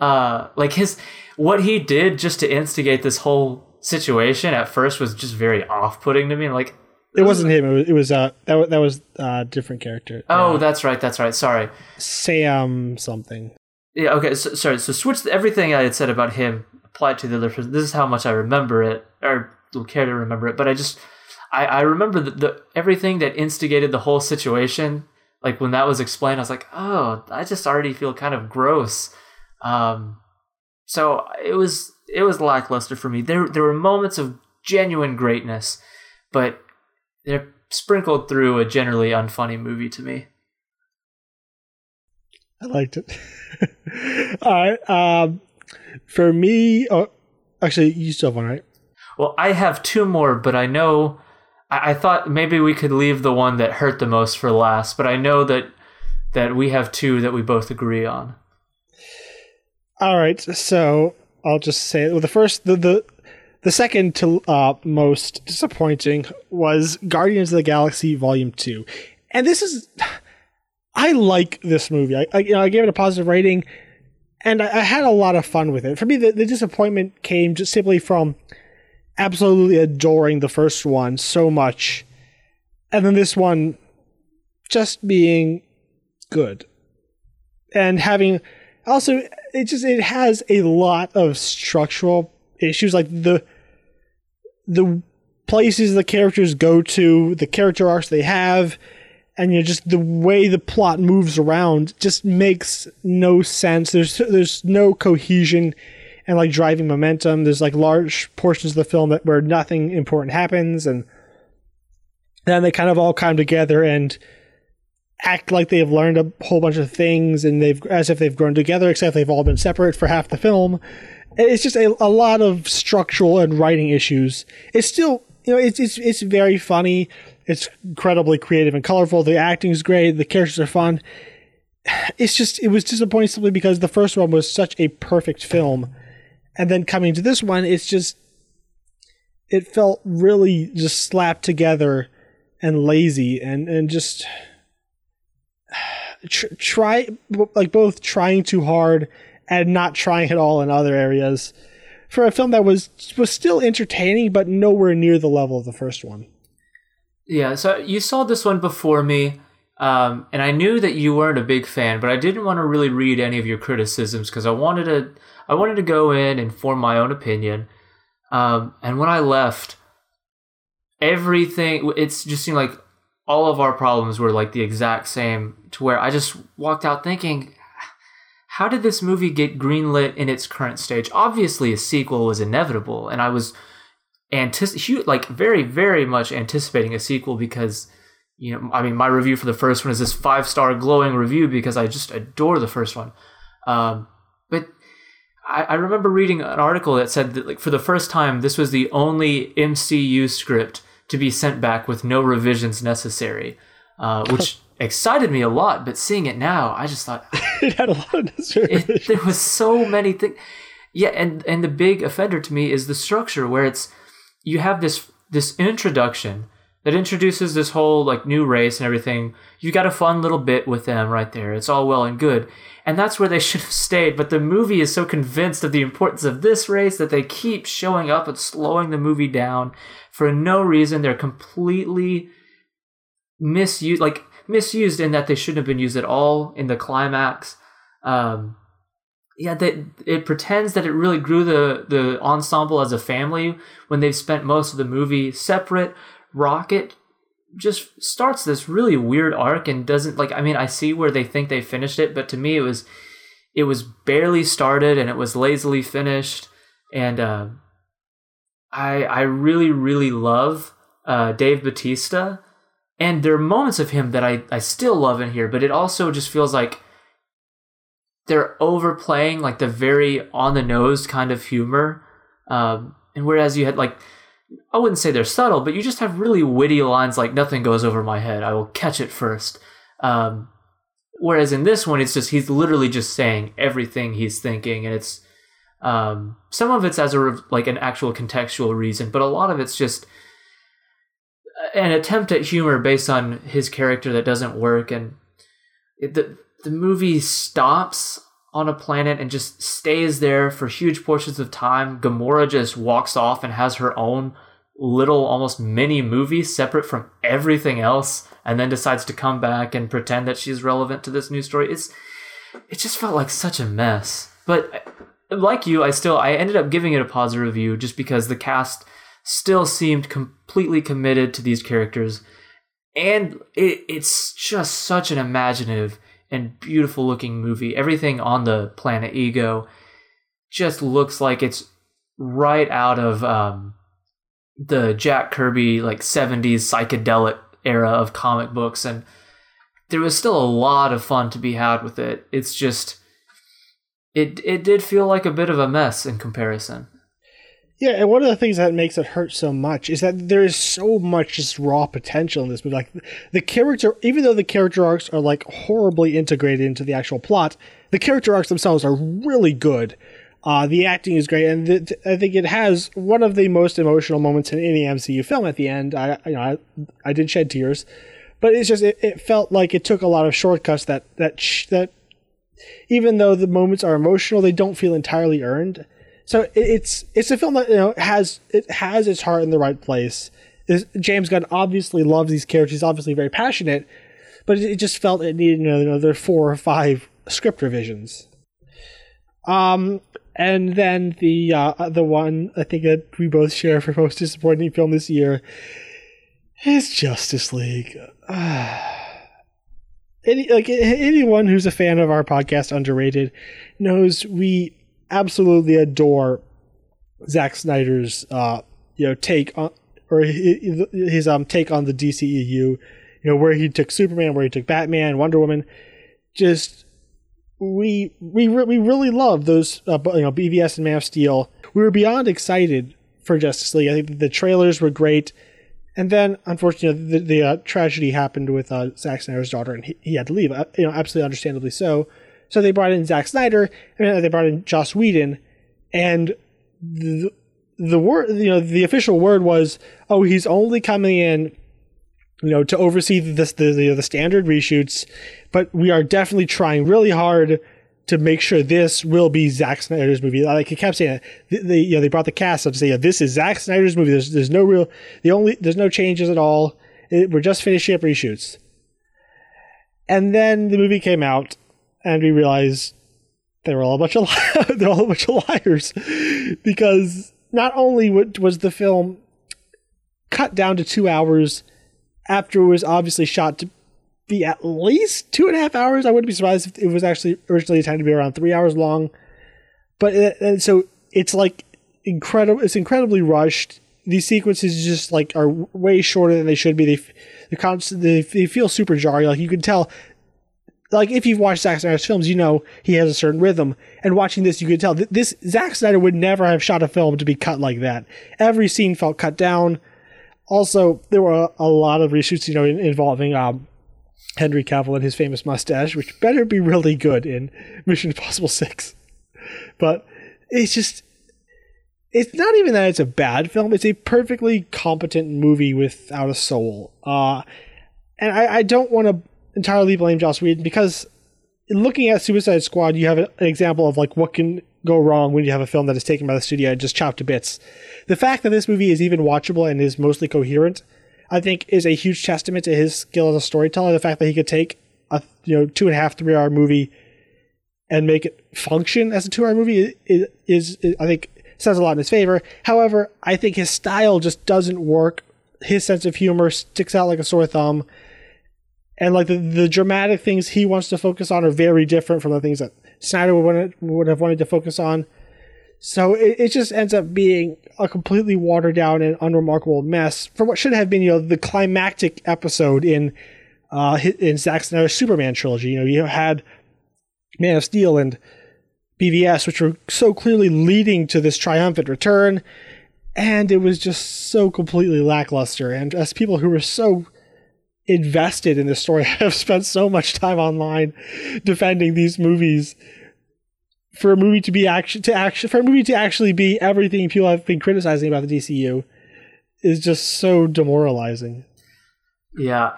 Uh, like his what he did just to instigate this whole situation at first was just very off putting to me. Like it wasn't him. It was, it was uh that was, that was a uh, different character. Oh, uh, that's right. That's right. Sorry. Sam something. Yeah. Okay. So, sorry. So switch everything I had said about him applied to the other person. This is how much I remember it, or will care to remember it. But I just I I remember the, the everything that instigated the whole situation. Like when that was explained, I was like, oh, I just already feel kind of gross. Um, so it was it was lackluster for me. There there were moments of genuine greatness, but they're sprinkled through a generally unfunny movie to me. I liked it. All right. Um, for me, oh, actually, you still have one, right? Well, I have two more, but I know I, I thought maybe we could leave the one that hurt the most for last. But I know that that we have two that we both agree on. All right, so I'll just say well, the first the the the second to uh, most disappointing was Guardians of the Galaxy Volume Two, and this is I like this movie. I, I, you know I gave it a positive rating, and I, I had a lot of fun with it. For me, the, the disappointment came just simply from absolutely adoring the first one so much, and then this one just being good and having also it just it has a lot of structural issues like the the places the characters go to the character arcs they have and you know just the way the plot moves around just makes no sense. There's there's no cohesion and like driving momentum. There's like large portions of the film that where nothing important happens and then they kind of all come together and act like they've learned a whole bunch of things and they've as if they've grown together except they've all been separate for half the film. It's just a, a lot of structural and writing issues. It's still you know it's it's, it's very funny. It's incredibly creative and colorful. The acting is great. The characters are fun. It's just it was disappointing simply because the first one was such a perfect film. And then coming to this one it's just it felt really just slapped together and lazy and and just tr- try like both trying too hard and not trying at all in other areas for a film that was was still entertaining but nowhere near the level of the first one. Yeah, so you saw this one before me, um, and I knew that you weren't a big fan, but I didn't want to really read any of your criticisms because I wanted to I wanted to go in and form my own opinion. Um, and when I left, everything it just seemed like all of our problems were like the exact same to where I just walked out thinking, how did this movie get greenlit in its current stage? Obviously, a sequel was inevitable, and I was like very, very much anticipating a sequel because, you know, I mean, my review for the first one is this five star glowing review because I just adore the first one. Um, but I, I remember reading an article that said that, like, for the first time, this was the only MCU script to be sent back with no revisions necessary, uh, which excited me a lot. But seeing it now, I just thought it had a lot of it, there was so many things. Yeah, and and the big offender to me is the structure where it's you have this this introduction that introduces this whole like new race and everything. You got a fun little bit with them right there. It's all well and good. And that's where they should have stayed, but the movie is so convinced of the importance of this race that they keep showing up and slowing the movie down for no reason. They're completely misused like misused in that they shouldn't have been used at all in the climax. Um yeah, that it pretends that it really grew the the ensemble as a family when they've spent most of the movie separate. Rocket just starts this really weird arc and doesn't like I mean I see where they think they finished it but to me it was it was barely started and it was lazily finished and uh, I I really really love uh, Dave Bautista and there are moments of him that I I still love in here but it also just feels like they're overplaying like the very on the nose kind of humor um, and whereas you had like I wouldn't say they're subtle, but you just have really witty lines like "Nothing goes over my head. I will catch it first. Um, whereas in this one, it's just he's literally just saying everything he's thinking, and it's um, some of it's as a like an actual contextual reason, but a lot of it's just an attempt at humor based on his character that doesn't work, and it, the the movie stops on a planet and just stays there for huge portions of time. Gamora just walks off and has her own little almost mini movie separate from everything else and then decides to come back and pretend that she's relevant to this new story. It's it just felt like such a mess. But like you, I still I ended up giving it a positive review just because the cast still seemed completely committed to these characters and it, it's just such an imaginative and beautiful looking movie. Everything on the planet Ego just looks like it's right out of um, the Jack Kirby like 70s psychedelic era of comic books and there was still a lot of fun to be had with it. It's just it it did feel like a bit of a mess in comparison. Yeah, and one of the things that makes it hurt so much is that there is so much just raw potential in this movie. Like the character, even though the character arcs are like horribly integrated into the actual plot, the character arcs themselves are really good. Uh, the acting is great, and I think it has one of the most emotional moments in any MCU film at the end. I, you know, I, I did shed tears, but it's just it, it felt like it took a lot of shortcuts that that sh- that even though the moments are emotional, they don't feel entirely earned. So it's it's a film that you know has it has its heart in the right place. James Gunn obviously loves these characters. He's obviously very passionate, but it, it just felt it needed another four or five script revisions. Um, and then the uh, the one I think that we both share for most disappointing film this year is Justice League. Any, like anyone who's a fan of our podcast, underrated, knows we absolutely adore Zack Snyder's uh, you know take on or his, um take on the DCEU. You know where he took Superman, where he took Batman, Wonder Woman. Just we we we really love those uh, you know BVS and Man of Steel. We were beyond excited for Justice League. I think the trailers were great. And then, unfortunately, the, the uh, tragedy happened with uh, Zack Snyder's daughter, and he, he had to leave. Uh, you know, absolutely understandably so. So they brought in Zack Snyder, and they brought in Joss Whedon, and the the word, you know, the official word was, oh, he's only coming in, you know, to oversee this the the, the standard reshoots, but we are definitely trying really hard to make sure this will be Zack Snyder's movie. Like he kept saying, they, you know, they brought the cast up to say, yeah, this is Zack Snyder's movie. There's, there's no real, the only, there's no changes at all. It, we're just finishing up reshoots. And then the movie came out, and we realized they were all a bunch of li- they're all a bunch of liars, because not only was the film cut down to two hours after it was obviously shot to be at least two and a half hours. I wouldn't be surprised if it was actually originally intended to be around three hours long. But uh, and so it's like incredible. It's incredibly rushed. These sequences just like are way shorter than they should be. They the they, they feel super jarring. Like you can tell. Like if you've watched Zack Snyder's films, you know he has a certain rhythm. And watching this, you can tell this Zack Snyder would never have shot a film to be cut like that. Every scene felt cut down. Also, there were a, lot of reshoots, you know, involving um, Henry Cavill and his famous mustache, which better be really good in Mission Impossible 6. But it's just it's not even that it's a bad film, it's a perfectly competent movie without a soul. Uh, and I, I don't want to entirely blame Joss Whedon because looking at Suicide Squad, you have an example of like what can go wrong when you have a film that is taken by the studio and just chopped to bits. The fact that this movie is even watchable and is mostly coherent I think is a huge testament to his skill as a storyteller. The fact that he could take a you know two and a half three hour movie and make it function as a two hour movie is, is, is I think says a lot in his favor. However, I think his style just doesn't work. His sense of humor sticks out like a sore thumb. And like the, the dramatic things he wants to focus on are very different from the things that Snyder would, would have wanted to focus on. So it, it just ends up being a completely watered down and unremarkable mess for what should have been, you know, the climactic episode in uh, in Zack Snyder's Superman trilogy. You know, you had Man of Steel and BVS, which were so clearly leading to this triumphant return, and it was just so completely lackluster. And as people who were so invested in this story I have spent so much time online defending these movies for a movie to be actually to actually for a movie to actually be everything people have been criticizing about the DCU is just so demoralizing. Yeah.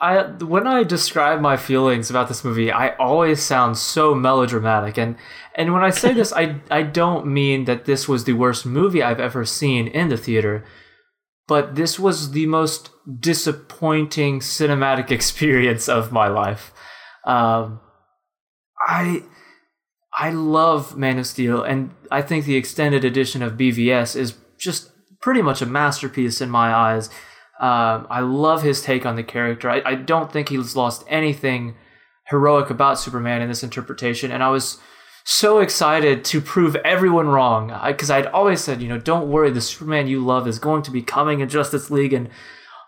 I when I describe my feelings about this movie, I always sound so melodramatic and and when I say this I I don't mean that this was the worst movie I've ever seen in the theater, but this was the most disappointing cinematic experience of my life. Um I I love Man of Steel, and I think the extended edition of BVS is just pretty much a masterpiece in my eyes. Uh, I love his take on the character. I, I don't think he's lost anything heroic about Superman in this interpretation, and I was so excited to prove everyone wrong because I'd always said, you know, don't worry, the Superman you love is going to be coming in Justice League, and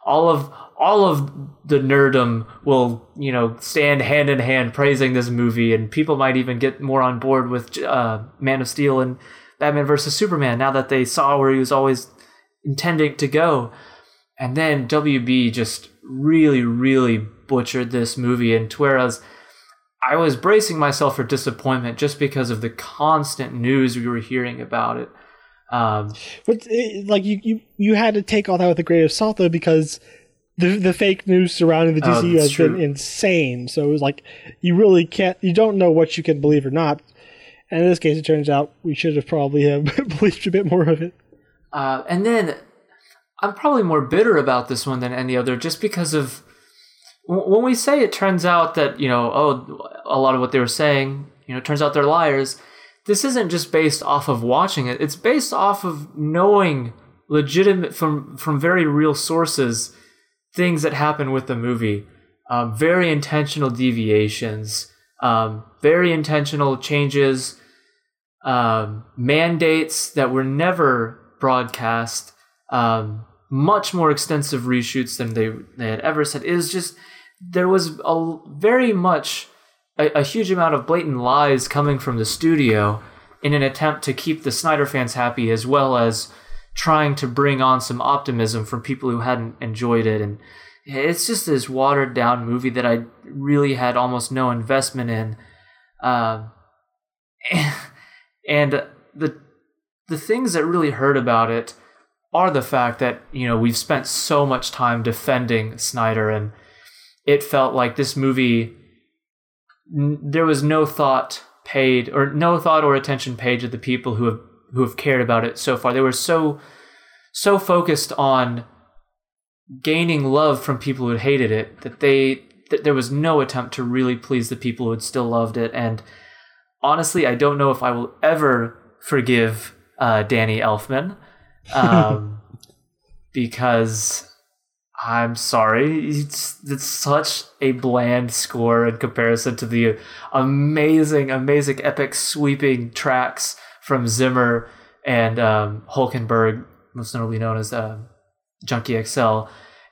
all of all of the nerdum will, you know, stand hand in hand praising this movie, and people might even get more on board with uh, Man of Steel and Batman versus Superman now that they saw where he was always intending to go. And then WB just really, really butchered this movie, and whereas I was bracing myself for disappointment just because of the constant news we were hearing about it. Um, but like you, you, you had to take all that with a grain of salt though, because the the fake news surrounding the Oh, DCU that's has been insane. So it was like you really can't, you don't know what you can believe or not. And in this case, it turns out we should have probably have believed a bit more of it. Uh, and then I'm probably more bitter about this one than any other, just because of when we say it turns out that you know, oh, a lot of what they were saying, you know, turns out they're liars. This isn't just based off of watching it; it's based off of knowing legitimate from from very real sources things that happen with the movie. Um, very intentional deviations, um, very intentional changes um, mandates that were never broadcast, um, much more extensive reshoots than they, they had ever said. It was just, there was a very much a, a huge amount of blatant lies coming from the studio in an attempt to keep the Snyder fans happy as well as trying to bring on some optimism from people who hadn't enjoyed it. And it's just this watered down movie that I really had almost no investment in. Um, and the the things that really hurt about it are the fact that you know we've spent so much time defending Snyder, and it felt like this movie n- there was no thought paid or no thought or attention paid to the people who have who have cared about it so far. They were so so focused on gaining love from people who had hated it that they that there was no attempt to really please the people who had still loved it and honestly i don't know if i will ever forgive uh, danny elfman um, because i'm sorry it's, it's such a bland score in comparison to the amazing amazing epic sweeping tracks from zimmer and um, Holkenborg most notably known as uh, Junkie XL.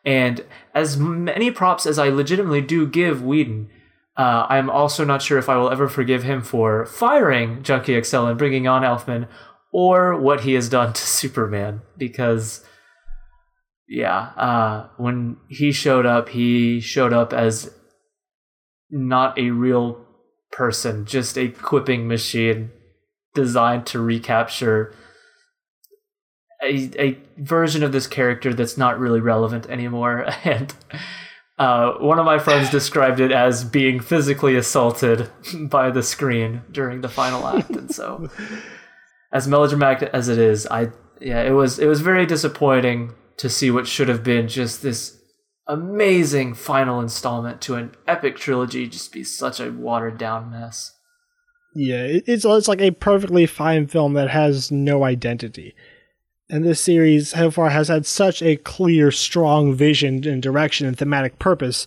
And as many props as I legitimately do give Whedon, uh, I'm also not sure if I will ever forgive him for firing Junkie XL and bringing on Elfman or what he has done to Superman. Because, yeah, uh, when he showed up, he showed up as not a real person, just a quipping machine designed to recapture a, a version of this character that's not really relevant anymore. And uh, one of my friends described it as being physically assaulted by the screen during the final act. And so, as melodramatic as it is, I yeah, it was it was very disappointing to see what should have been just this amazing final installment to an epic trilogy just be such a watered down mess. Yeah, it's it's like a perfectly fine film that has no identity. And this series so far has had such a clear, strong vision and direction and thematic purpose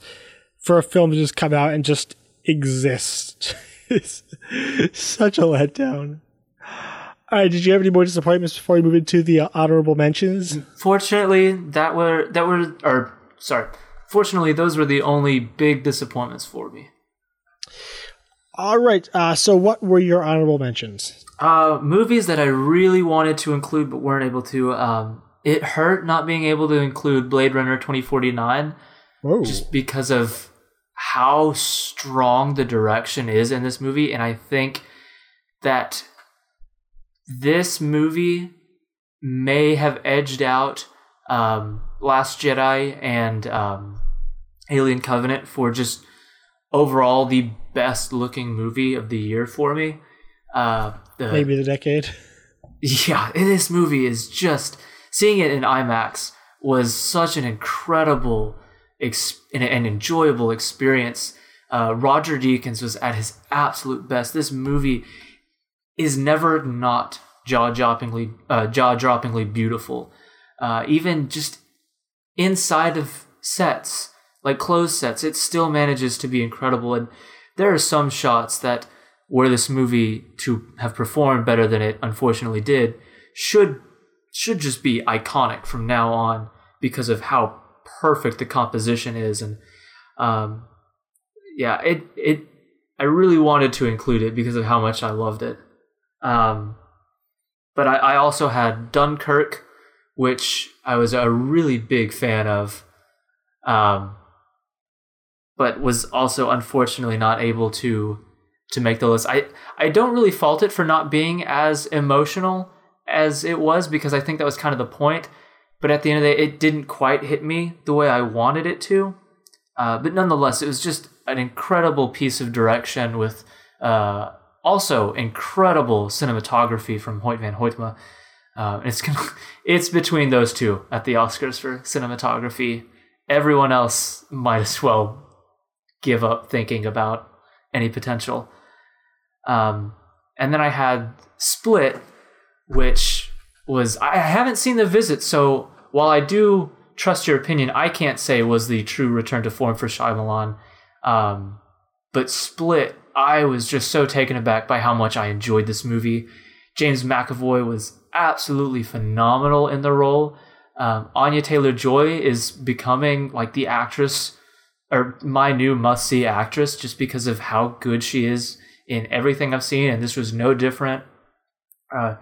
for a film to just come out and just exist. it's such a letdown. All right, did you have any more disappointments before we move into the uh, honorable mentions? Fortunately, that were that were or sorry. Fortunately, those were the only big disappointments for me. All right, uh, so what were your honorable mentions? Uh, movies that I really wanted to include but weren't able to. Um, it hurt not being able to include Blade Runner 2049 Whoa. just because of how strong the direction is in this movie. And I think that this movie may have edged out um, Last Jedi and um, Alien Covenant for just overall the best looking movie of the year for me. Uh, the, Maybe the decade. yeah, this movie is just seeing it in IMAX was such an incredible ex- and an enjoyable experience. Uh, Roger Deakins was at his absolute best. This movie is never not jaw droppingly uh, jaw droppingly beautiful. Uh, even just inside of sets, like closed sets, it still manages to be incredible. And there are some shots that were this movie to have performed better than it unfortunately did should should just be iconic from now on because of how perfect the composition is and um yeah it it I really wanted to include it because of how much I loved it um but I, I also had Dunkirk which I was a really big fan of um but was also unfortunately not able to to make the list. I I don't really fault it for not being as emotional as it was because I think that was kind of the point. but at the end of the day, it didn't quite hit me the way I wanted it to. Uh, but nonetheless, it was just an incredible piece of direction with uh, also incredible cinematography from Hoyt van Hoytema. Uh, it's it's between those two at the Oscars for cinematography. Everyone else might as well give up thinking about any potential. Um, and then I had Split, which was I haven't seen the visit, so while I do trust your opinion, I can't say was the true return to form for Shyamalan. Um, but Split, I was just so taken aback by how much I enjoyed this movie. James McAvoy was absolutely phenomenal in the role. Um, Anya Taylor Joy is becoming like the actress or my new must see actress just because of how good she is in everything I've seen, and this was no different. Uh,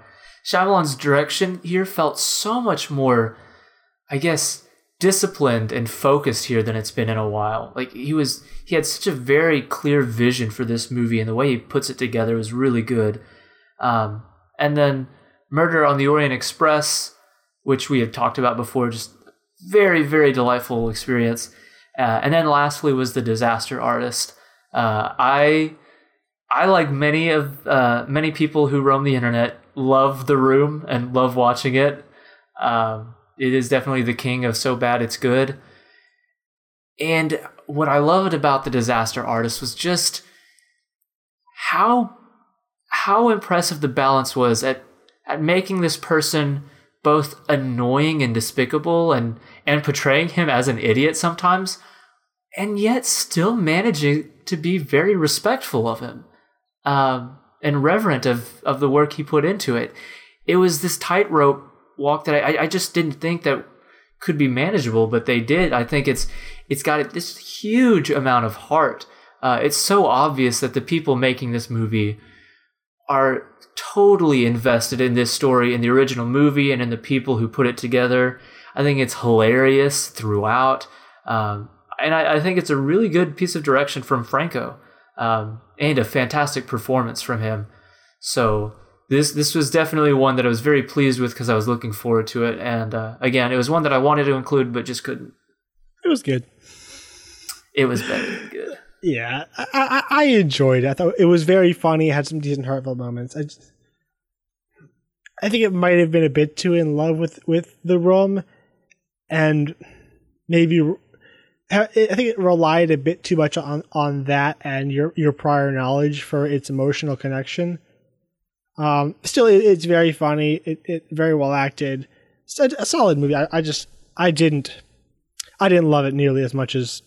Shyamalan's direction here felt so much more, I guess, disciplined and focused here than it's been in a while. Like he was, he had such a very clear vision for this movie, and the way he puts it together was really good. Um, and then Murder on the Orient Express, which we had talked about before, just very, very delightful experience. Uh, and then lastly was the Disaster Artist. Uh, I I like many of uh, many people who roam the internet love the room and love watching it. Um, it is definitely the king of so bad it's good. And what I loved about the Disaster Artist was just how how impressive the balance was at at making this person both annoying and despicable and and portraying him as an idiot sometimes and yet still managing to be very respectful of him um, and reverent of of the work he put into it it was this tightrope walk that I, I just didn't think that could be manageable but they did i think it's it's got this huge amount of heart uh, it's so obvious that the people making this movie are totally invested in this story in the original movie and in the people who put it together. I think it's hilarious throughout. Um, and I, I, think it's a really good piece of direction from Franco um, and a fantastic performance from him. So this this was definitely one that I was very pleased with because I was looking forward to it. And uh, again, it was one that I wanted to include but just couldn't. It was good. It was better than good. Yeah, I, I, I, enjoyed it. I thought it was very funny. It had some decent heartfelt moments. I, just, I think it might have been a bit too in love with with the room, and maybe I think it relied a bit too much on on that and your your prior knowledge for its emotional connection. Um, still, it, it's very funny. It, it very well acted. It's a, a solid movie. I, I just I didn't I didn't love it nearly as much as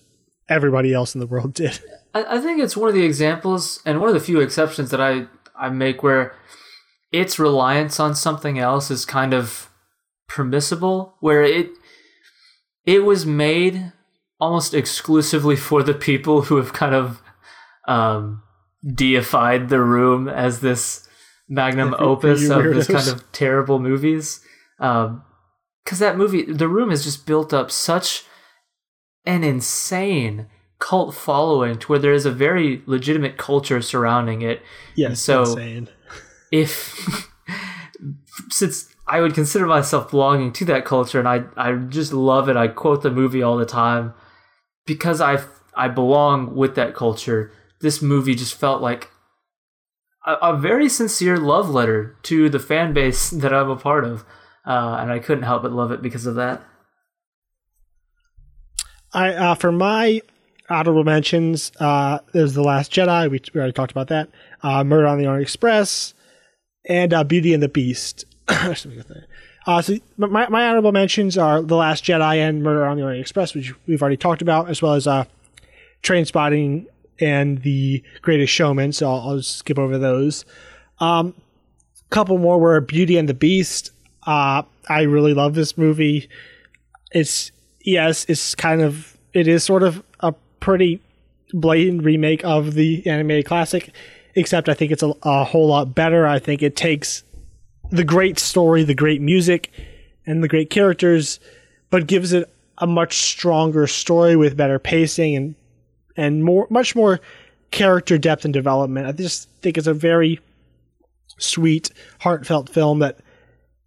everybody else in the world did. I, I think it's one of the examples and one of the few exceptions that I, I make where its reliance on something else is kind of permissible, where it it was made almost exclusively for the people who have kind of um, deified the room as this magnum opus of this kind of terrible movies. Because um, that movie, The Room, has just built up such an insane cult following to where there is a very legitimate culture surrounding it. Yes, so insane. if since I would consider myself belonging to that culture and I I just love it. I quote the movie all the time because I I belong with that culture. This movie just felt like a, a very sincere love letter to the fan base that I'm a part of, uh, and I couldn't help but love it because of that. I uh, for my honorable mentions, uh, there's the Last Jedi. We, we already talked about that. Uh, Murder on the Orient Express, and uh, Beauty and the Beast. uh, so my my honorable mentions are the Last Jedi and Murder on the Orient Express, which we've already talked about, as well as uh, Trainspotting and The Greatest Showman. So I'll, I'll skip over those. Um, couple more were Beauty and the Beast. Uh, I really love this movie. It's yes, it's kind of it is sort of a pretty blatant remake of the animated classic, except I think it's a, a whole lot better. I think it takes the great story, the great music, and the great characters, but gives it a much stronger story with better pacing and and more much more character depth and development. I just think it's a very sweet, heartfelt film that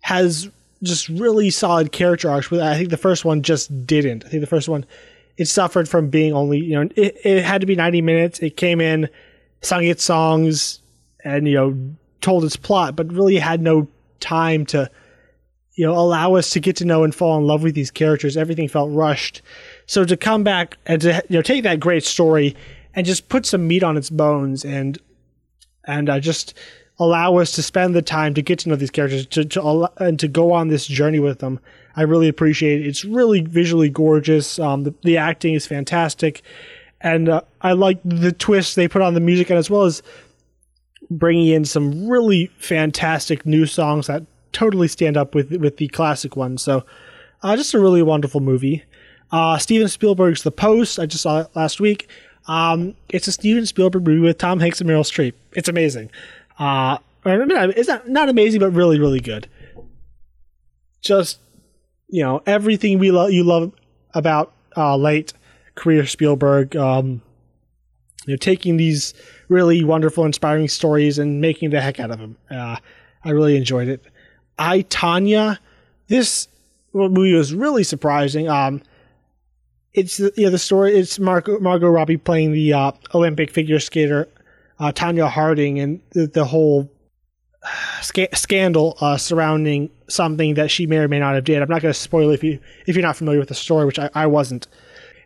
has just really solid character arcs. But I think the first one just didn't. I think the first one it suffered from being only you know it, it had to be 90 minutes. It came in, sung its songs, and you know told its plot, but really had no time to you know allow us to get to know and fall in love with these characters. Everything felt rushed. So to come back and to you know take that great story and just put some meat on its bones and and uh, just allow us to spend the time to get to know these characters to, to and to go on this journey with them. I really appreciate it. It's really visually gorgeous. Um, the, the acting is fantastic, and uh, I like the twists they put on the music, and as well as bringing in some really fantastic new songs that totally stand up with with the classic ones. So, uh, just a really wonderful movie. Uh, Steven Spielberg's The Post. I just saw it last week. Um, it's a Steven Spielberg movie with Tom Hanks and Meryl Streep. It's amazing. Uh, it's not not amazing, but really, really good. Just you know everything we love you love about uh, late career Spielberg. Um, you know, taking these really wonderful, inspiring stories and making the heck out of them. Uh, I really enjoyed it. I Tonya, this movie was really surprising. Um, it's the the story. It's Margot, Margot Robbie playing the uh, Olympic figure skater uh, Tonya Harding and the, the whole sca- scandal uh, surrounding something that she may or may not have did. I'm not going to spoil it if you if you're not familiar with the story, which I, I wasn't.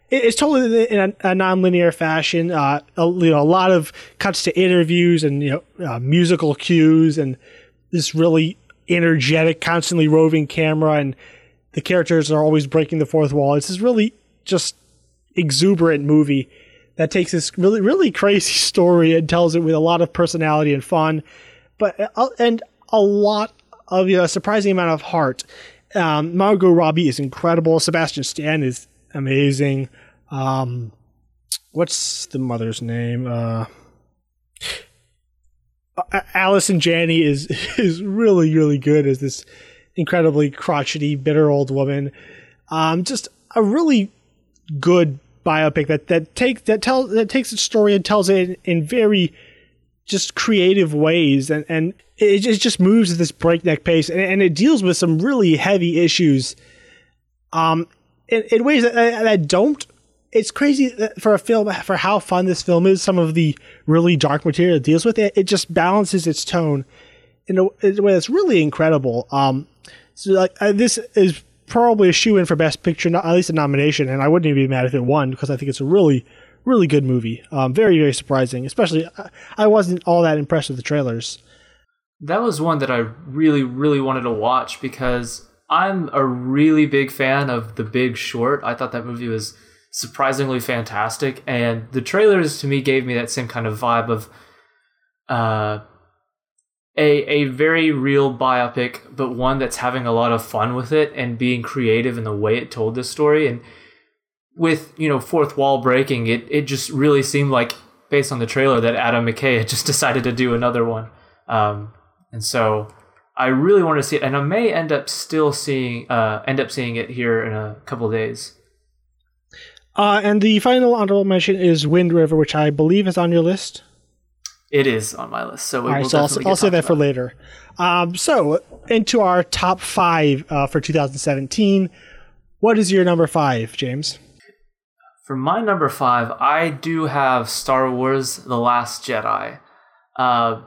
It, it's totally in a, a non-linear fashion. Uh, a, you know, a lot of cuts to interviews and you know uh, musical cues and this really energetic, constantly roving camera, and the characters are always breaking the fourth wall. It's this really just exuberant movie that takes this really really crazy story and tells it with a lot of personality and fun, but uh, and a lot of you know, a surprising amount of heart. Um, Margot Robbie is incredible. Sebastian Stan is amazing. Um, what's the mother's name? Uh, Allison Janney is is really really good as this incredibly crotchety, bitter old woman. Um, just a really good biopic that that takes that tells that takes a story and tells it in, in very just creative ways. And and it, it just moves at this breakneck pace and, and it deals with some really heavy issues um in, in ways that, that don't it's crazy for a film for how fun this film is some of the really dark material it deals with it it just balances its tone in a, in a way that's really incredible. Um so like uh, this is probably a shoe in for Best Picture, at least a nomination, and I wouldn't even be mad if it won because I think it's a really, really good movie. Um, very, very surprising. Especially, I wasn't all that impressed with the trailers. That was one that I really, really wanted to watch because I'm a really big fan of The Big Short. I thought that movie was surprisingly fantastic, and the trailers to me gave me that same kind of vibe of. Uh, a a very real biopic, but one that's having a lot of fun with it and being creative in the way it told this story. And with you know fourth wall breaking, it it just really seemed like based on the trailer that Adam McKay had just decided to do another one. Um, and so I really want to see it, and I may end up still seeing uh, end up seeing it here in a couple days. Uh, and the final honorable mention is Wind River, which I believe is on your list. It is on my list, so, right, so I'll, I'll say that for later. Um, so into our top five uh, for 2017. What is your number five, James? For my number five, I do have Star Wars: The Last Jedi, uh,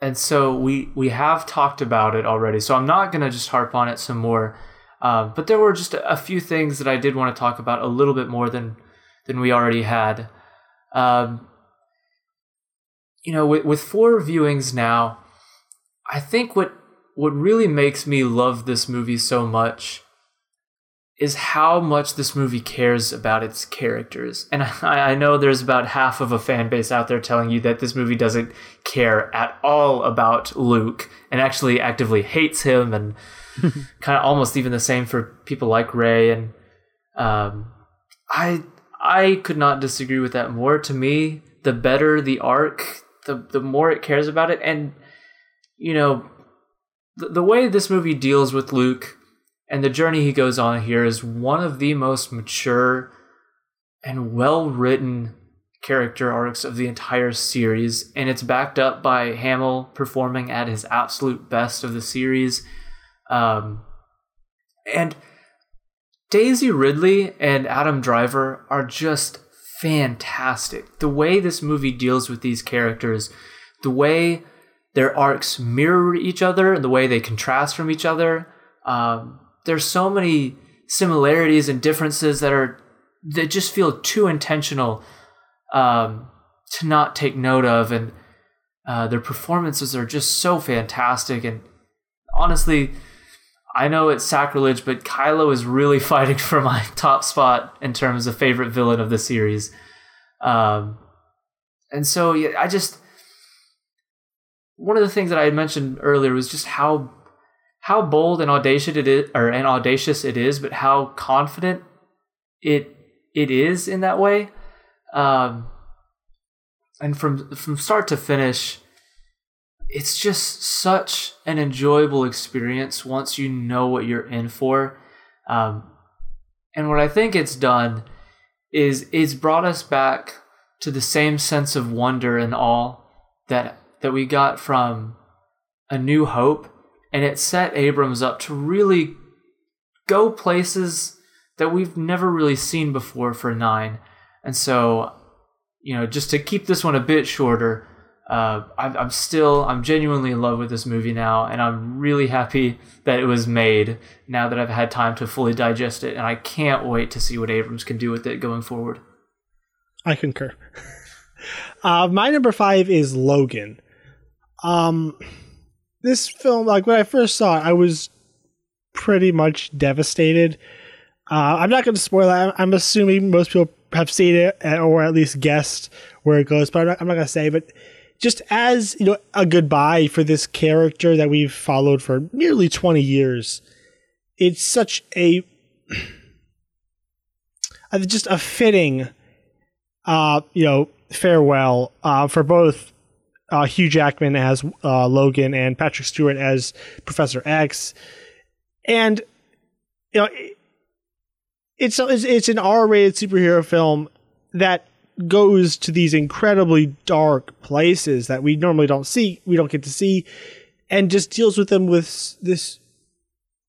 and so we we have talked about it already. So I'm not gonna just harp on it some more. Uh, but there were just a, a, few things that I did want to talk about a little bit more than than we already had. Um, you know, with, with four viewings now, I think what what really makes me love this movie so much is how much this movie cares about its characters. And I, I, know there's about half of a fan base out there telling you that this movie doesn't care at all about Luke and actually actively hates him, and kind of almost even the same for people like Rey. And um, I I could not disagree with that more. To me, the better the arc, the the more it cares about it and you know the, the way this movie deals with Luke and the journey he goes on here is one of the most mature and well written character arcs of the entire series, and it's backed up by Hamill performing at his absolute best of the series. Um, and Daisy Ridley and Adam Driver are just fantastic. The way this movie deals with these characters, the way their arcs mirror each other, and the way they contrast from each other. Um, there's so many similarities and differences that are that just feel too intentional um, to not take note of, and uh, their performances are just so fantastic. And honestly, I know it's sacrilege, but Kylo is really fighting for my top spot in terms of favorite villain of the series. Um, and so yeah, I just one of the things that I had mentioned earlier was just how how bold and audacious it is, or and audacious it is, but how confident it it is in that way. Um, and from from start to finish, it's just such an enjoyable experience once you know what you're in for. Um, and what I think it's done is it's brought us back to the same sense of wonder and awe that that we got from A New Hope, and it set Abrams up to really go places that we've never really seen before for nine. And so, you know, just to keep this one a bit shorter, uh, I'm, I'm still, I'm genuinely in love with this movie now, and I'm really happy that it was made now that I've had time to fully digest it, and I can't wait to see what Abrams can do with it going forward. I concur. uh, my number five is Logan. Um, this film, like when I first saw it, I was pretty much devastated. Uh, I'm not going to spoil it. I'm assuming most people have seen it or at least guessed where it goes, but I'm not, I'm not going to say. But just as you know, a goodbye for this character that we've followed for nearly 20 years. It's such a just a fitting, uh, you know, farewell uh, for both uh, Hugh Jackman as uh, Logan and Patrick Stewart as Professor X, and you know, it's it's, it's an R-rated superhero film that goes to these incredibly dark places that we normally don't see, we don't get to see, and just deals with them with this,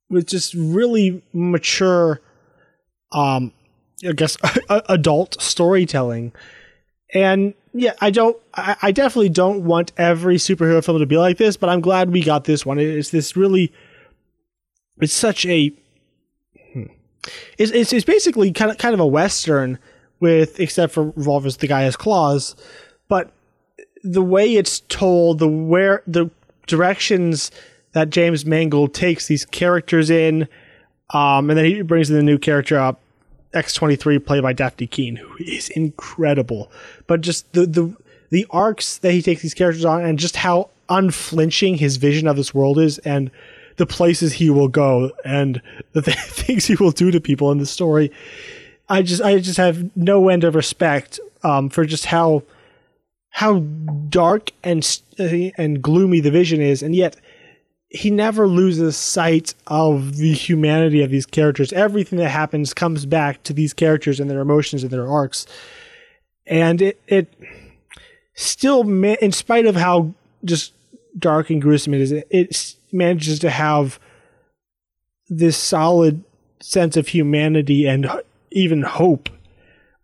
with just really mature, um, I guess adult storytelling and yeah, I don't. I, I, definitely don't want every superhero film to be like this, but I'm glad we got this one. It's this really. It's such a. Hmm, it's, it's it's basically kind of kind of a western with except for revolvers, the guy has claws, but the way it's told, the where the directions that James Mangold takes these characters in, um, and then he brings in the new character up X23 played by Dafne Keen, who is incredible. But just the the the arcs that he takes these characters on and just how unflinching his vision of this world is and the places he will go and the th- things he will do to people in the story. I just I just have no end of respect um, for just how how dark and and gloomy the vision is, and yet he never loses sight of the humanity of these characters. Everything that happens comes back to these characters and their emotions and their arcs. And it, it still, in spite of how just dark and gruesome it is, it manages to have this solid sense of humanity and even hope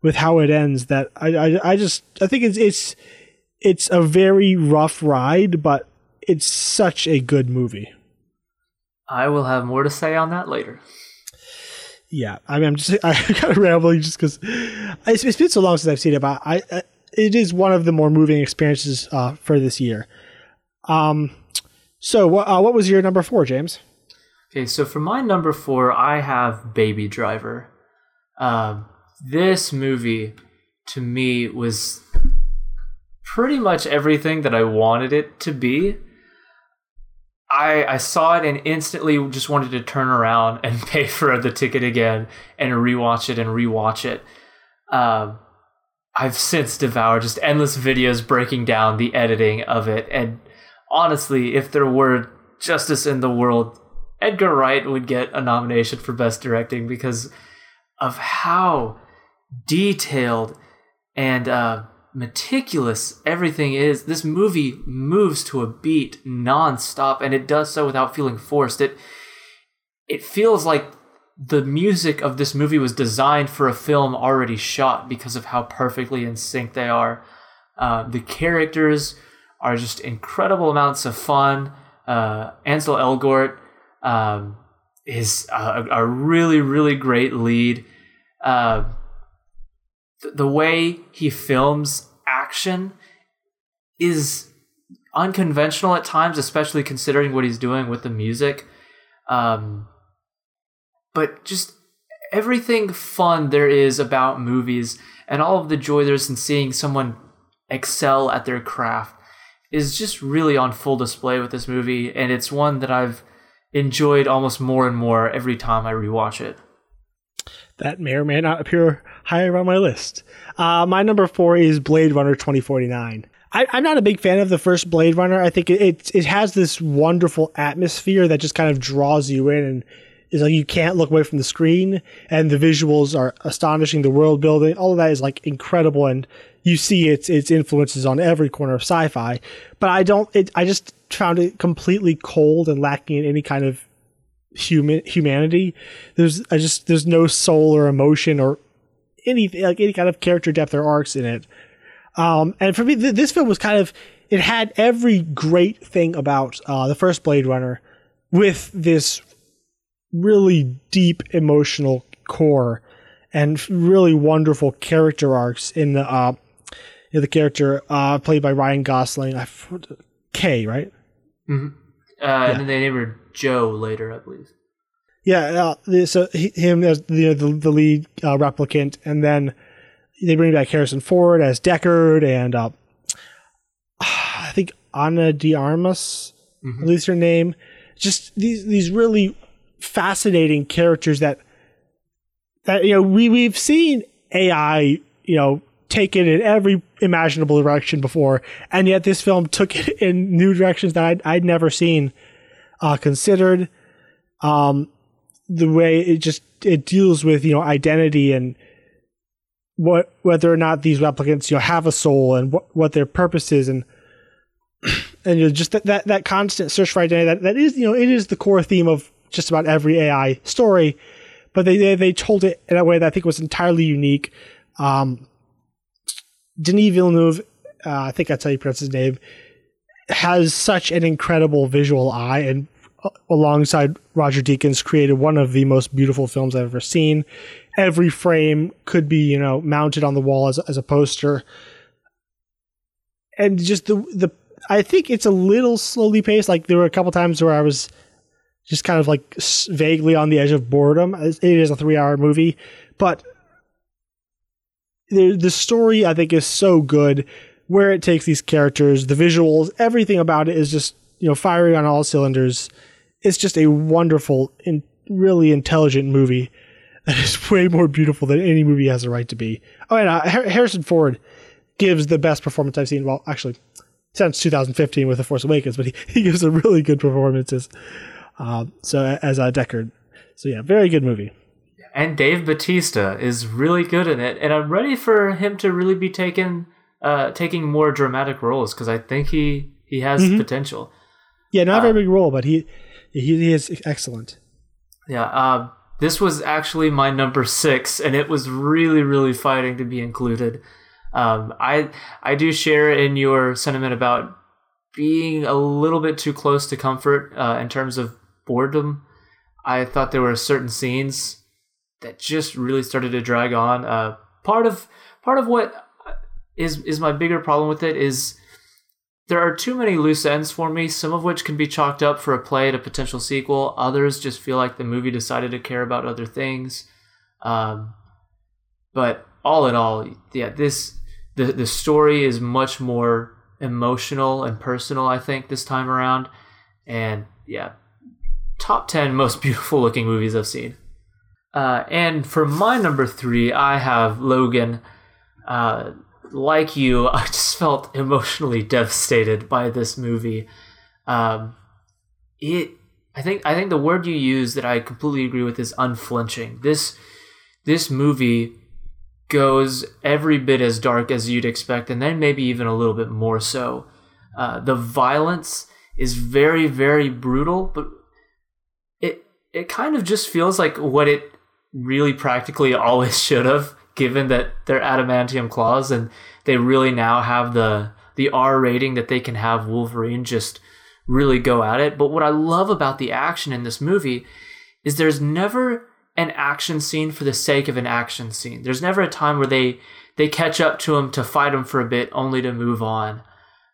with how it ends that I, I, I just I think it's it's it's a very rough ride but it's such a good movie. I will have more to say on that later. Yeah, I mean, I'm just I kind of rambling just because it's, it's been so long since I've seen it, but I, I it is one of the more moving experiences uh, for this year. Um, so uh, what was your number four, James? Okay, so for my number four, I have Baby Driver. Uh, this movie to me was pretty much everything that I wanted it to be. I, I saw it and instantly just wanted to turn around and pay for the ticket again and rewatch it and rewatch it. Um, I've since devoured just endless videos breaking down the editing of it. And honestly, if there were justice in the world, Edgar Wright would get a nomination for Best Directing because of how detailed and uh, meticulous everything is. This movie moves to a beat nonstop, and it does so without feeling forced. It it feels like the music of this movie was designed for a film already shot because of how perfectly in sync they are. Uh, the characters are just incredible amounts of fun. Uh, Ansel Elgort um, is a, a, really, really great lead. Uh, th- the way he films action is unconventional at times, especially considering what he's doing with the music. Um, but just everything fun there is about movies and all of the joy there's in seeing someone excel at their craft is just really on full display with this movie, and it's one that I've enjoyed almost more and more every time I rewatch it. That may or may not appear higher on my list. Uh, my number four is Blade Runner 2049. I, am not a big fan of the first Blade Runner. I think it, it, it has this wonderful atmosphere that just kind of draws you in and is like you can't look away from the screen and the visuals are astonishing the world building all of that is like incredible and you see its its influences on every corner of sci-fi but i don't it, i just found it completely cold and lacking in any kind of human humanity there's i just there's no soul or emotion or any like any kind of character depth or arcs in it um and for me th- this film was kind of it had every great thing about uh, the first blade runner with this really deep emotional core and really wonderful character arcs in the uh, in the character uh, played by Ryan Gosling. I K right. Mm-hmm. Uh, yeah. And then they named her Joe later, I believe. Yeah, uh, so he, him as the, the, the lead uh, replicant, and then they bring back Harrison Ford as Deckard, and uh, I think Ana de Armas, mm-hmm. at least her name. Just these these really fascinating characters that that you know we we've seen AI you know take it in every imaginable direction before, and yet this film took it in new directions that I'd, I'd never seen uh, considered. Um, the way it just it deals with you know identity and what whether or not these replicants you know have a soul and what what their purpose is and and you know, just that, that that constant search for identity that, that is you know it is the core theme of just about every AI story, but they, they, they told it in a way that I think was entirely unique. Um, Denis Villeneuve, uh, I think that's how you pronounce his name, has such an incredible visual eye, and uh, alongside Roger Deakins, created one of the most beautiful films I've ever seen. Every frame could be, you know, mounted on the wall as, as a poster, and just the the. I think it's a little slowly paced. Like there were a couple times where I was just kind of like vaguely on the edge of boredom. It is a three hour movie, but the, the story I think is so good where it takes these characters, the visuals, everything about it is just, you know, firing on all cylinders. It's just a wonderful and really intelligent movie that is way more beautiful than any movie has a right to be. Oh, and uh, Harrison Ford gives the best performance I've seen. Well, actually, since 2015 with The Force Awakens, but he, he gives a really good performances. Uh, so as a Deckard, so yeah, very good movie. And Dave Bautista is really good in it, and I'm ready for him to really be taken, uh, taking more dramatic roles because I think he he has mm-hmm. potential. Yeah, not a very uh, big role, but he he, he is excellent. Yeah, uh, this was actually my number six, and it was really really fighting to be included. Um, I I do share in your sentiment about being a little bit too close to comfort uh, in terms of boredom. I thought there were certain scenes that just really started to drag on. Uh, part of part of what is is my bigger problem with it is there are too many loose ends for me. Some of which can be chalked up for a play at a potential sequel. Others just feel like the movie decided to care about other things. Um, but all in all, yeah, this the the story is much more emotional and personal. I think this time around, and yeah, top 10 most beautiful looking movies I've seen. Uh, and for my number three, I have Logan. Uh, like you, I just felt emotionally devastated by this movie. Um, it, I think, I think the word you use that I completely agree with is unflinching. This, this movie goes every bit as dark as you'd expect, and then maybe even a little bit more so. Uh, the violence is very, very brutal, but it kind of just feels like what it really practically always should have, given that they're adamantium claws and they really now have the the R rating that they can have Wolverine just really go at it. But what I love about the action in this movie is there's never an action scene for the sake of an action scene. There's never a time where they they catch up to him to fight him for a bit only to move on.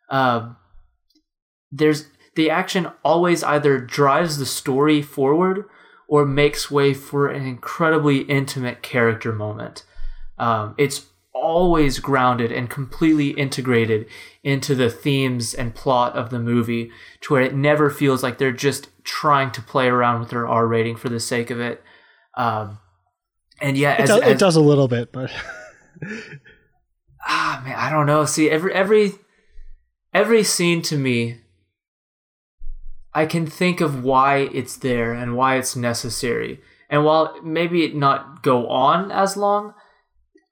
Um, there's the action always either drives the story forward or makes way for an incredibly intimate character moment. Um, it's always grounded and completely integrated into the themes and plot of the movie to where it never feels like they're just trying to play around with their R rating for the sake of it. Um, and yeah, It, does, as- it does a little bit, but ah man, I don't know. See, every every every scene to me, I can think of why it's there and why it's necessary. And while maybe it not go on as long,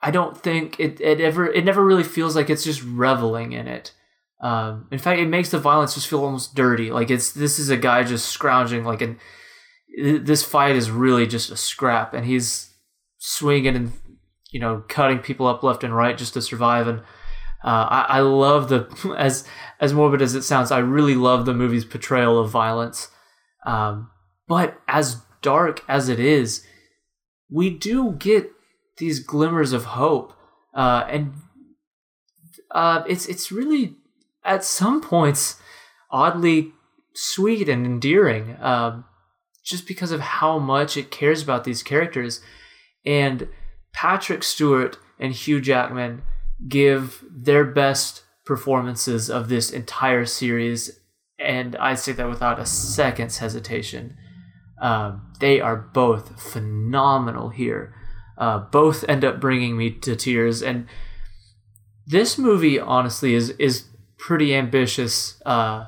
I don't think it, it ever it never really feels like it's just reveling in it. Um, in fact, it makes the violence just feel almost dirty. Like it's this is a guy just scrounging like an this fight is really just a scrap, and he's swinging and you know cutting people up left and right just to survive. And uh, I, I love the as as morbid as it sounds, I really love the movie's portrayal of violence. Um, but as dark as it is, we do get these glimmers of hope, uh, and uh, it's it's really at some points oddly sweet and endearing, um, just because of how much it cares about these characters. And Patrick Stewart and Hugh Jackman give their best performances of this entire series, and I say that without a second's hesitation. Um, they are both phenomenal here. Uh, both end up bringing me to tears, and this movie honestly is is pretty ambitious, uh,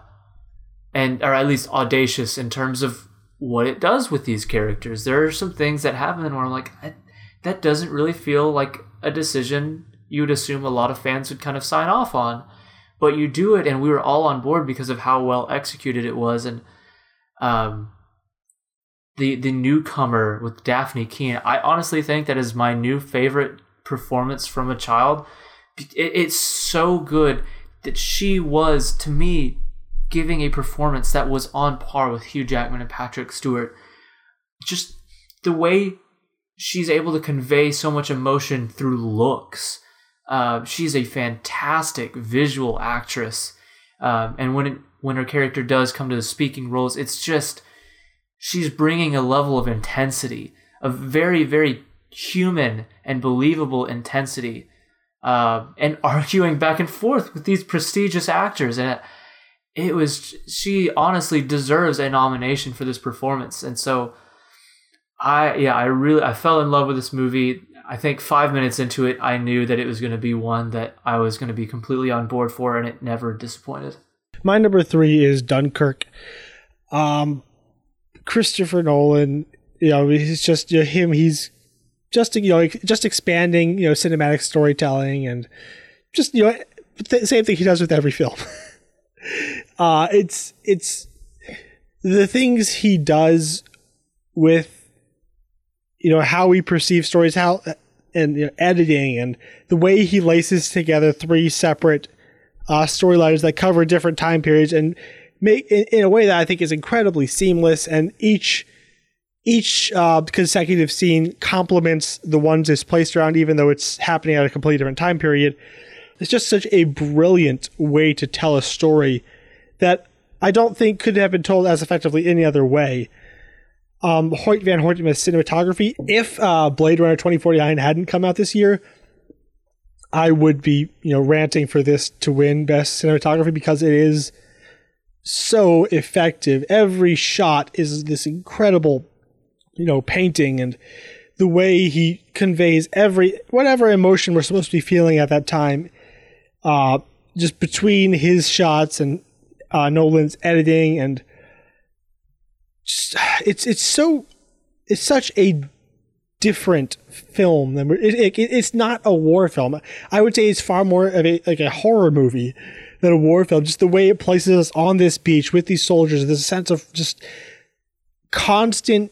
and or at least audacious in terms of what it does with these characters. There are some things that happen where I'm like, that doesn't really feel like a decision you'd assume a lot of fans would kind of sign off on, but you do it, and we were all on board because of how well executed it was, and um, the the newcomer with Dafne Keen. I honestly think that is my new favorite performance from a child. It, it's so good that she was to me giving a performance that was on par with Hugh Jackman and Patrick Stewart. Just the way she's able to convey so much emotion through looks. Uh, she's a fantastic visual actress, um, and when it, when her character does come to the speaking roles, it's just she's bringing a level of intensity, a very very human and believable intensity, uh, and arguing back and forth with these prestigious actors, and it, it was she honestly deserves a nomination for this performance, and so. I yeah, I really I fell in love with this movie. I think five minutes into it, I knew that it was going to be one that I was going to be completely on board for, and it never disappointed. my number three is Dunkirk. Um, Christopher Nolan, you know, he's just you know, him. He's just you know just expanding you know cinematic storytelling and just you know the same thing he does with every film. uh, it's it's the things he does with you know how we perceive stories, how and you know, editing and the way he laces together three separate uh, storylines that cover different time periods and make in, in a way that I think is incredibly seamless. And each each uh, consecutive scene complements the ones it's placed around, even though it's happening at a completely different time period. It's just such a brilliant way to tell a story that I don't think could have been told as effectively any other way. Um, Hoyt Van Hoytema's cinematography. If uh, Blade Runner 2049 hadn't come out this year, I would be, you know, ranting for this to win best cinematography because it is so effective. Every shot is this incredible, you know, painting and the way he conveys every whatever emotion we're supposed to be feeling at that time. Uh, just between his shots and uh, Nolan's editing and it's it's so it's such a different film than it, it, it's not a war film. I would say it's far more of a like a horror movie than a war film. Just the way it places us on this beach with these soldiers, a sense of just constant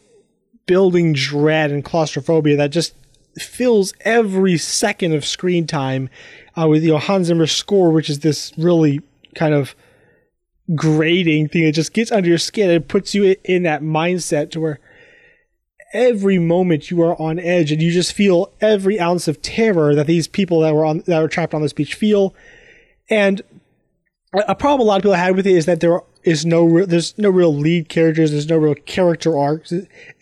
building dread and claustrophobia that just fills every second of screen time uh, with you know Hans Zimmer's score, which is this really kind of grating thing that just gets under your skin and puts you in that mindset to where every moment you are on edge and you just feel every ounce of terror that these people that were on that were trapped on this beach feel. And a problem a lot of people had with it is that there is no re- there's no real lead characters, there's no real character arcs.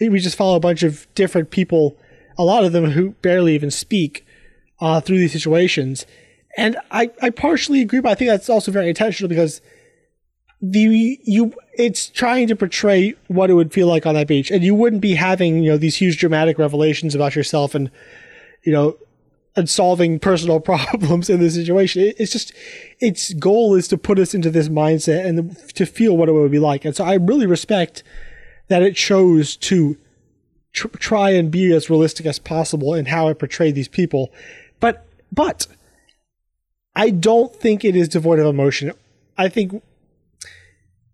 We just follow a bunch of different people, a lot of them who barely even speak uh, through these situations. And I, I partially agree, but I think that's also very intentional because the you it's trying to portray what it would feel like on that beach, and you wouldn't be having you know these huge dramatic revelations about yourself and you know and solving personal problems in this situation. It, it's just its goal is to put us into this mindset and to feel what it would be like. And so I really respect that it chose to tr- try and be as realistic as possible in how it portrayed these people. But but I don't think it is devoid of emotion. I think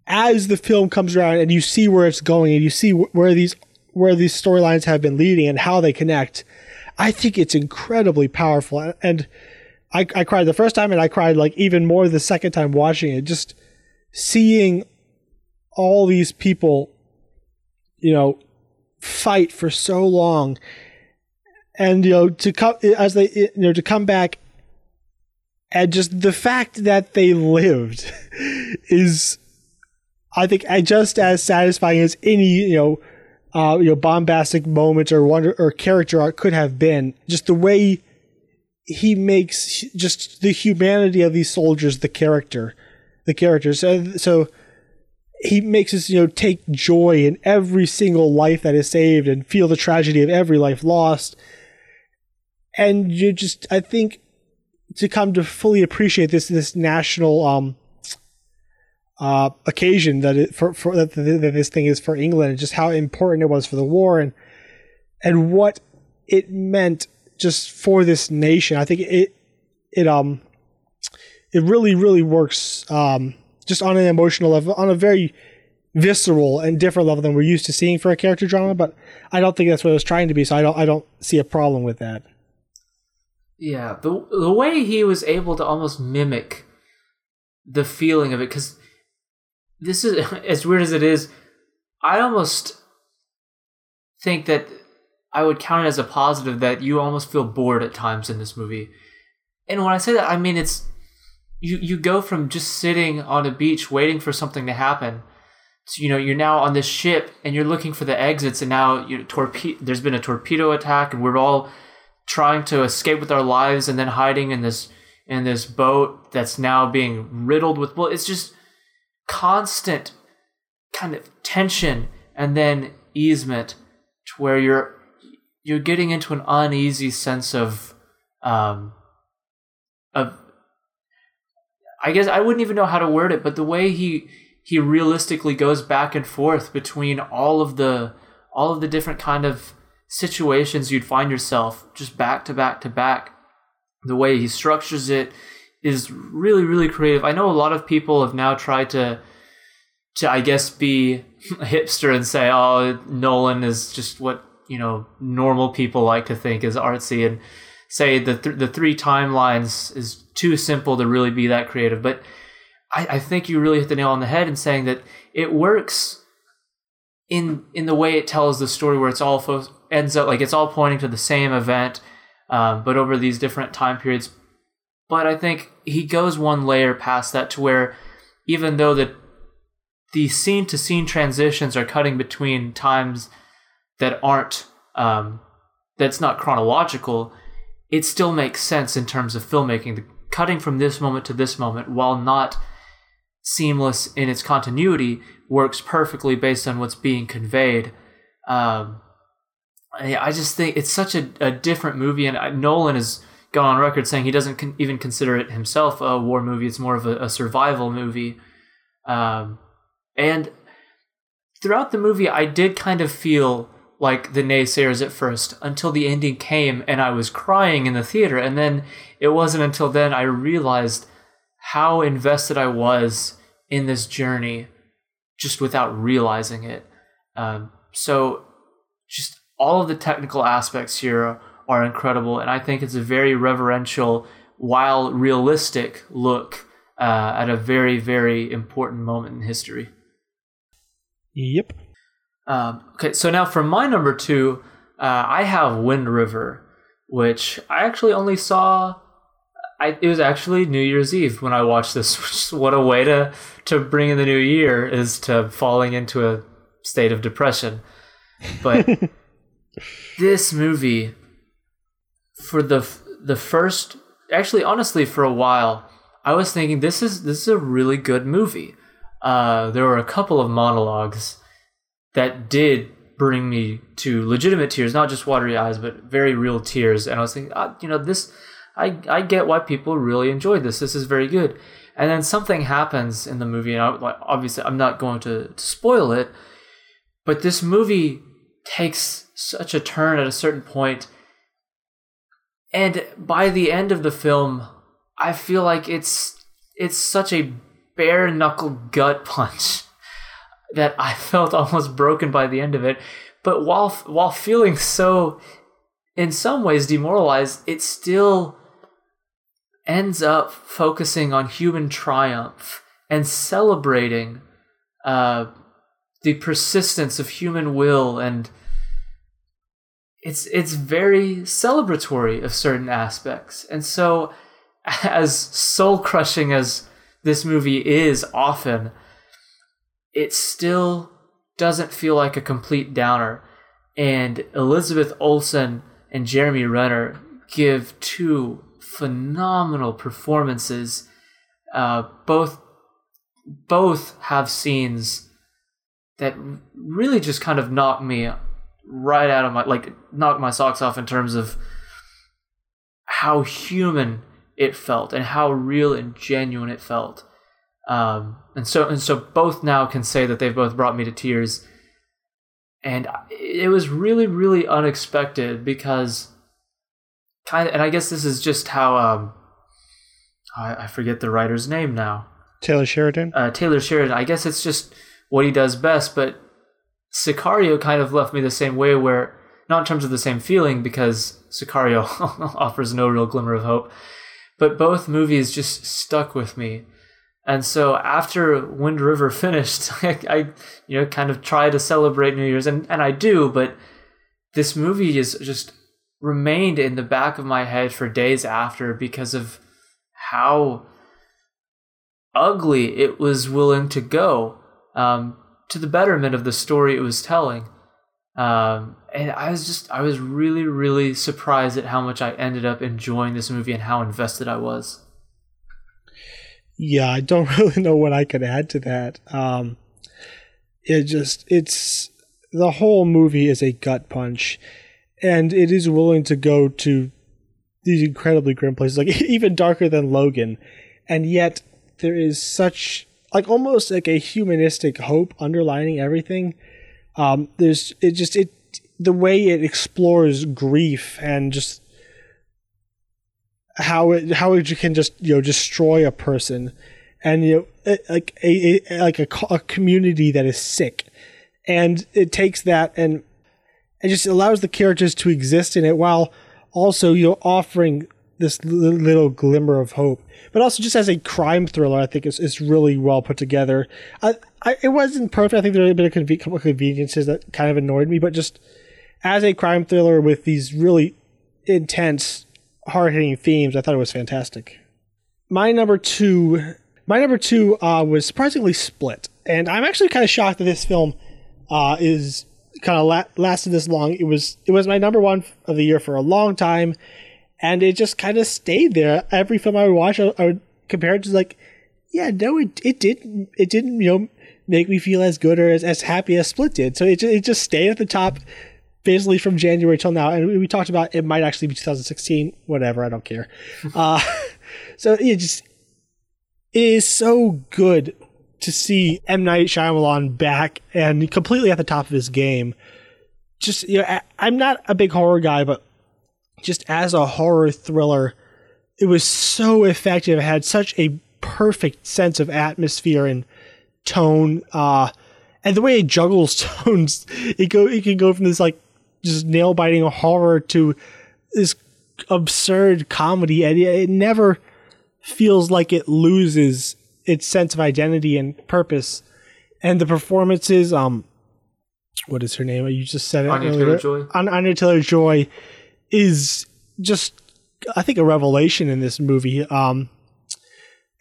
as the film comes around and you see where it's going and you see where these where these storylines have been leading and how they connect, I think it's incredibly powerful. And I, I cried the first time, and I cried like even more the second time watching it. Just seeing all these people, you know, fight for so long, and you know to come as they you know to come back, and just the fact that they lived is I think just as satisfying as any you know uh, you know bombastic moment or wonder or character art could have been. Just the way he makes just the humanity of these soldiers the character, the characters. So, so he makes us you know take joy in every single life that is saved and feel the tragedy of every life lost. And you just I think to come to fully appreciate this this national um uh, occasion that it for, for that, this thing is for England and just how important it was for the war and and what it meant just for this nation. I think it it um it really really works um just on an emotional level on a very visceral and different level than we're used to seeing for a character drama but I don't think that's what it was trying to be so I don't I don't see a problem with that. Yeah, the the way he was able to almost mimic the feeling of it cuz this is as weird as it is. I almost think that I would count it as a positive that you almost feel bored at times in this movie. And when I say that, I mean it's you you go from just sitting on a beach waiting for something to happen. So, you know, you're now on this ship and you're looking for the exits, and now you torpedo. There's been a torpedo attack, and we're all trying to escape with our lives, and then hiding in this in this boat that's now being riddled with bullets. It's just constant kind of tension and then easement to where you're you're getting into an uneasy sense of um of I guess I wouldn't even know how to word it, but the way he he realistically goes back and forth between all of the all of the different kind of situations you'd find yourself just back to back to back. The way he structures it, is really really creative. I know a lot of people have now tried to to I guess be a hipster and say, "Oh, Nolan is just what you know normal people like to think is artsy," and say the th- the three timelines is too simple to really be that creative. But I, I think you really hit the nail on the head in saying that it works in in the way it tells the story, where it's all fo- ends up like it's all pointing to the same event, um, but over these different time periods but I think he goes one layer past that to where even though the the scene to scene transitions are cutting between times that aren't um, that's not chronological, it still makes sense in terms of filmmaking. The cutting from this moment to this moment, while not seamless in its continuity, works perfectly based on what's being conveyed. Um, I just think it's such a, a different movie, and Nolan is on record saying he doesn't con- even consider it himself a war movie. It's more of a, a survival movie. Um, and throughout the movie, I did kind of feel like the naysayers at first until the ending came and I was crying in the theater. And then it wasn't until then I realized how invested I was in this journey just without realizing it. Um, so just all of the technical aspects here are incredible, and I think it's a very reverential while realistic look uh, at a very very important moment in history. Yep. Um, okay, so now for my number two, uh, I have Wind River, which I actually only saw. I, it was actually New Year's Eve when I watched this. what a way to to bring in the new year is to falling into a state of depression. But this movie, for the the first, actually, honestly, for a while, I was thinking this is this is a really good movie. Uh, there were a couple of monologues that did bring me to legitimate tears, not just watery eyes, but very real tears. And I was thinking, ah, you know, this, I, I get why people really enjoyed this. This is very good. And then something happens in the movie, and I, like, obviously I'm not going to, to spoil it, but this movie takes such a turn at a certain point, and by the end of the film, I feel like it's it's such a bare knuckle gut punch that I felt almost broken by the end of it. But while while feeling so, in some ways, demoralized, it still ends up focusing on human triumph and celebrating uh, the persistence of human will and it's it's very celebratory of certain aspects and so as soul crushing as this movie is often it still doesn't feel like a complete downer. And Elizabeth Olsen and Jeremy Renner give two phenomenal performances. Uh, both both have scenes that really just kind of knock me right out of my like knock my socks off in terms of how human it felt and how real and genuine it felt. Um, and so and so both now can say that they've both brought me to tears. And it was really really unexpected because kind of and I guess this is just how um I, I forget the writer's name now. Taylor Sheridan. Uh, Taylor Sheridan. I guess it's just what he does best, but Sicario kind of left me the same way where not in terms of the same feeling because Sicario offers no real glimmer of hope, but both movies just stuck with me. And so after Wind River finished, I, I, you know kind of try to celebrate New Year's, and and I do, but this movie is just remained in the back of my head for days after because of how ugly it was willing to go. Um, to the betterment of the story it was telling. Um, and I was just, I was really, really surprised at how much I ended up enjoying this movie and how invested I was yeah, I don't really know what I could add to that. Um, it just it's the whole movie is a gut punch, and it is willing to go to these incredibly grim places, like even darker than Logan, and yet there is such like almost like a humanistic hope underlining everything. Um, there's it just it the way it explores grief and just how it how it can just you know destroy a person and you know like a, a like a, a community that is sick and it takes that and it just allows the characters to exist in it while also you know offering this little glimmer of hope but also just as a crime thriller i think it's, it's really well put together I, I, it wasn't perfect i think there were a bit of couple of conveniences that kind of annoyed me but just as a crime thriller with these really intense hard hitting themes. I thought it was fantastic. My number two, my number two uh, was surprisingly split, and I'm actually kind of shocked that this film uh, is kind of la- lasted this long. It was it was my number one of the year for a long time, and it just kind of stayed there. Every film I would watch, I, I would compare it to like, yeah, no, it it didn't it didn't you know make me feel as good or as, as happy as Split did. So it it just stayed at the top basically from January till now. And we talked about it might actually be 2016. Whatever, I don't care. uh, so it just it is so good to see M Night Shyamalan back and completely at the top of his game. Just you know, I'm not a big horror guy, but just as a horror thriller, it was so effective. It had such a perfect sense of atmosphere and tone. Uh, and the way it juggles tones, it go it can go from this like just nail biting horror to this absurd comedy, and it, never feels like it loses its sense of identity and purpose. And the performances, um, what is her name? You just said it. Anya earlier. Taylor-Joy? An- Anya Taylor Joy is just, I think, a revelation in this movie. Um,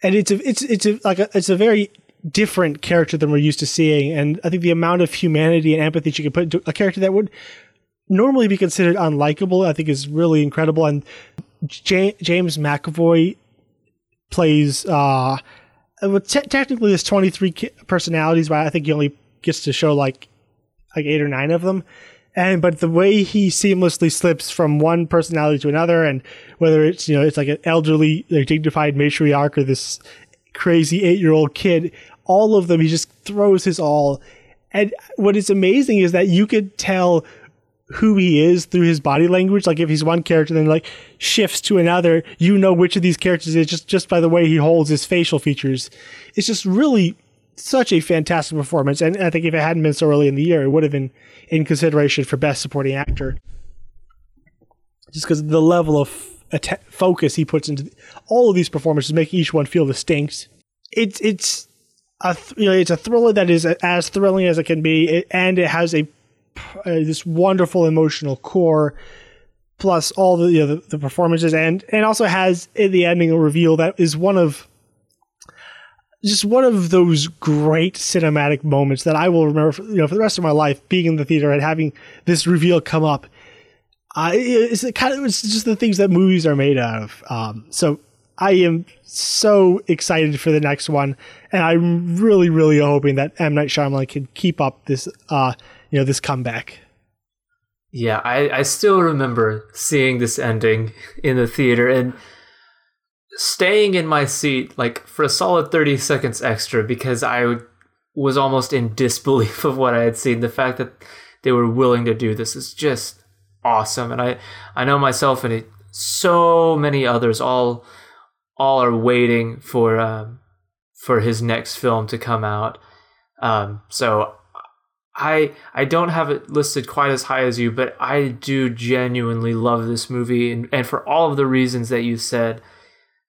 and it's a, it's it's a, like a, it's a very different character than we're used to seeing. And I think the amount of humanity and empathy she can put into a character that would normally be considered unlikable, I think, is really incredible. And Ja- James McAvoy plays uh well, te- technically there's 23 ki- personalities but i think he only gets to show like like eight or nine of them and but the way he seamlessly slips from one personality to another and whether it's you know it's like an elderly like, dignified matriarch or this crazy eight year old kid all of them he just throws his all and what is amazing is that you could tell who he is through his body language. Like if he's one character, then like shifts to another, you know which of these characters is just just by the way he holds his facial features. It's just really such a fantastic performance, and I think if it hadn't been so early in the year, it would have been in consideration for best supporting actor. Just because the level of atta- focus he puts into all of these performances, making each one feel distinct. It's it's a th- you know it's a thriller that is as thrilling as it can be, it, and it has a uh, this wonderful emotional core plus all the, you know, the the performances and and also has in the ending a reveal that is one of just one of those great cinematic moments that I will remember for, you know for the rest of my life being in the theater and having this reveal come up. Uh, it's kind of it's just the things that movies are made out of. Um, so I am so excited for the next one and I'm really really hoping that M. Night Shyamalan can keep up this uh, you know this comeback. Yeah, I, I still remember seeing this ending in the theater and staying in my seat like for a solid 30 seconds extra because I was almost in disbelief of what I had seen. The fact that they were willing to do this is just awesome. And I, I know myself and so many others all all are waiting for um, for his next film to come out. Um, so I I don't have it listed quite as high as you, but I do genuinely love this movie, and, and for all of the reasons that you said,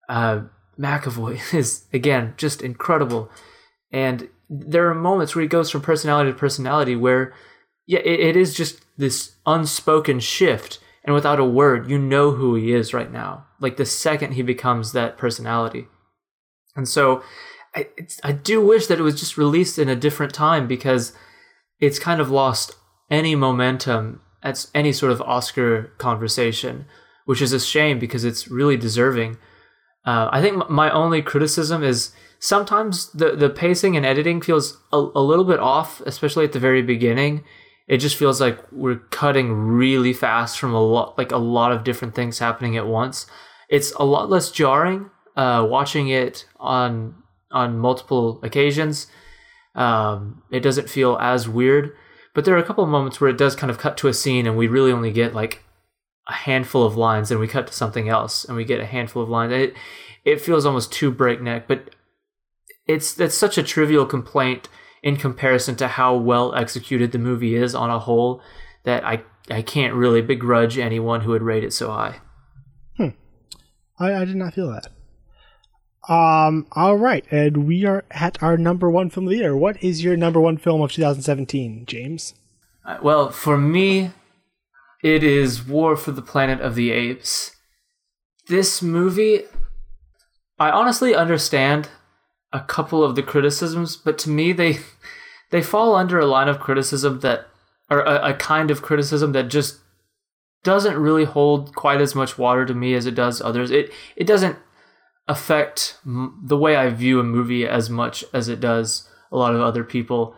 uh, McAvoy is again just incredible, and there are moments where he goes from personality to personality where, yeah, it, it is just this unspoken shift, and without a word, you know who he is right now. Like the second he becomes that personality, and so I I do wish that it was just released in a different time because it's kind of lost any momentum at any sort of Oscar conversation, which is a shame because it's really deserving. Uh, I think my only criticism is sometimes the, the pacing and editing feels a, a little bit off, especially at the very beginning. It just feels like we're cutting really fast from a lot, like a lot of different things happening at once. It's a lot less jarring uh, watching it on on multiple occasions. Um, it doesn't feel as weird, but there are a couple of moments where it does kind of cut to a scene and we really only get like a handful of lines, and we cut to something else and we get a handful of lines. It it feels almost too breakneck, but it's it's such a trivial complaint in comparison to how well executed the movie is on a whole that I I can't really begrudge anyone who would rate it so high. I, I did not feel that. Um. All right, and we are at our number one film of the year. What is your number one film of 2017, James? Uh, Well, for me, it is War for the Planet of the Apes. This movie, I honestly understand a couple of the criticisms, but to me, they they fall under a line of criticism that, or a, a kind of criticism that just doesn't really hold quite as much water to me as it does others. It it doesn't affect the way I view a movie as much as it does a lot of other people.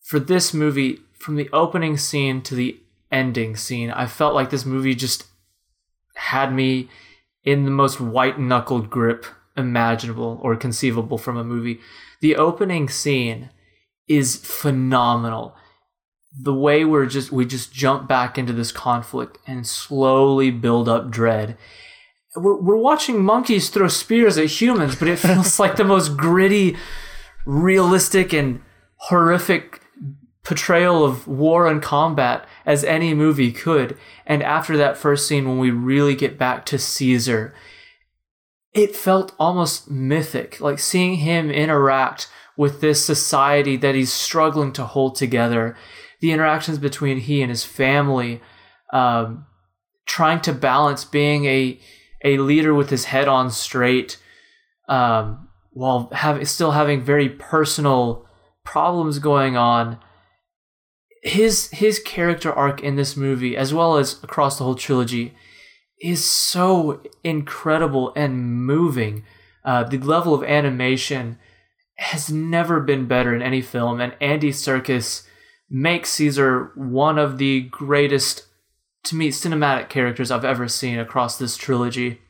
For this movie, from the opening scene to the ending scene, I felt like this movie just had me in the most white knuckled grip imaginable or conceivable from a movie. The opening scene is phenomenal. The way we're just we just jump back into this conflict and slowly build up dread. We're, we're watching monkeys throw spears at humans, but it feels like the most gritty, realistic, and horrific portrayal of war and combat as any movie could. And after that first scene, when we really get back to Caesar, it felt almost mythic, like seeing him interact with this society that he's struggling to hold together. The interactions between he and his family, um, trying to balance being a a leader with his head on straight, um, while having still having very personal problems going on. His his character arc in this movie, as well as across the whole trilogy, is so incredible and moving. Uh, the level of animation has never been better in any film, and Andy Serkis makes Caesar one of the greatest, to me, cinematic characters I've ever seen across this trilogy.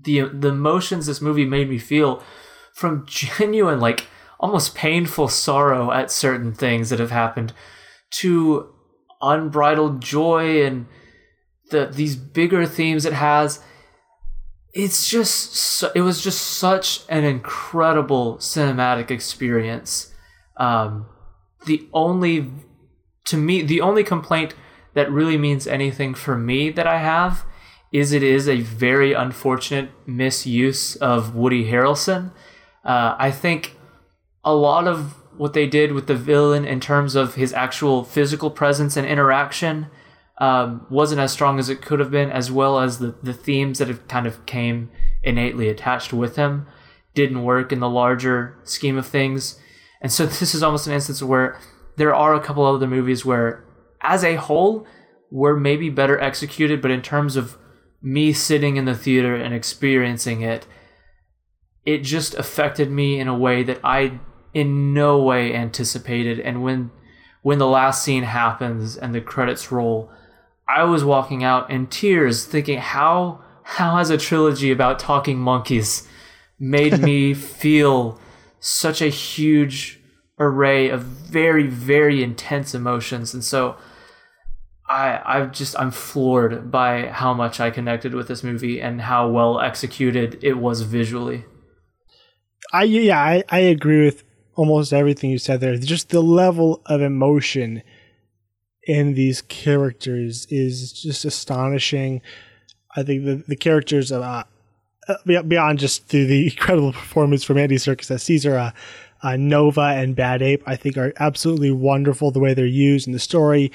The the emotions this movie made me feel, from genuine like almost painful sorrow at certain things that have happened, to unbridled joy and the these bigger themes it has. It's just it was just such an incredible cinematic experience. Um, the only to me the only complaint that really means anything for me that i have is it is a very unfortunate misuse of woody harrelson. Uh, i think a lot of what they did with the villain in terms of his actual physical presence and interaction um, wasn't as strong as it could have been, as well as the, the themes that have kind of came innately attached with him didn't work in the larger scheme of things. And so this is almost an instance where there are a couple other movies where, as a whole, were maybe better executed, but in terms of me sitting in the theater and experiencing it, it just affected me in a way that I in no way anticipated. And when when the last scene happens and the credits roll, I was walking out in tears thinking how how has a trilogy about talking monkeys made me feel such a huge array of very very intense emotions and so I I've just I'm floored by how much I connected with this movie and how well executed it was visually. I yeah, I, I agree with almost everything you said there. Just the level of emotion in these characters is just astonishing. I think the the characters uh, beyond just the, the incredible performance from Andy Serkis as Caesar, uh, uh, Nova and Bad Ape, I think are absolutely wonderful the way they're used in the story,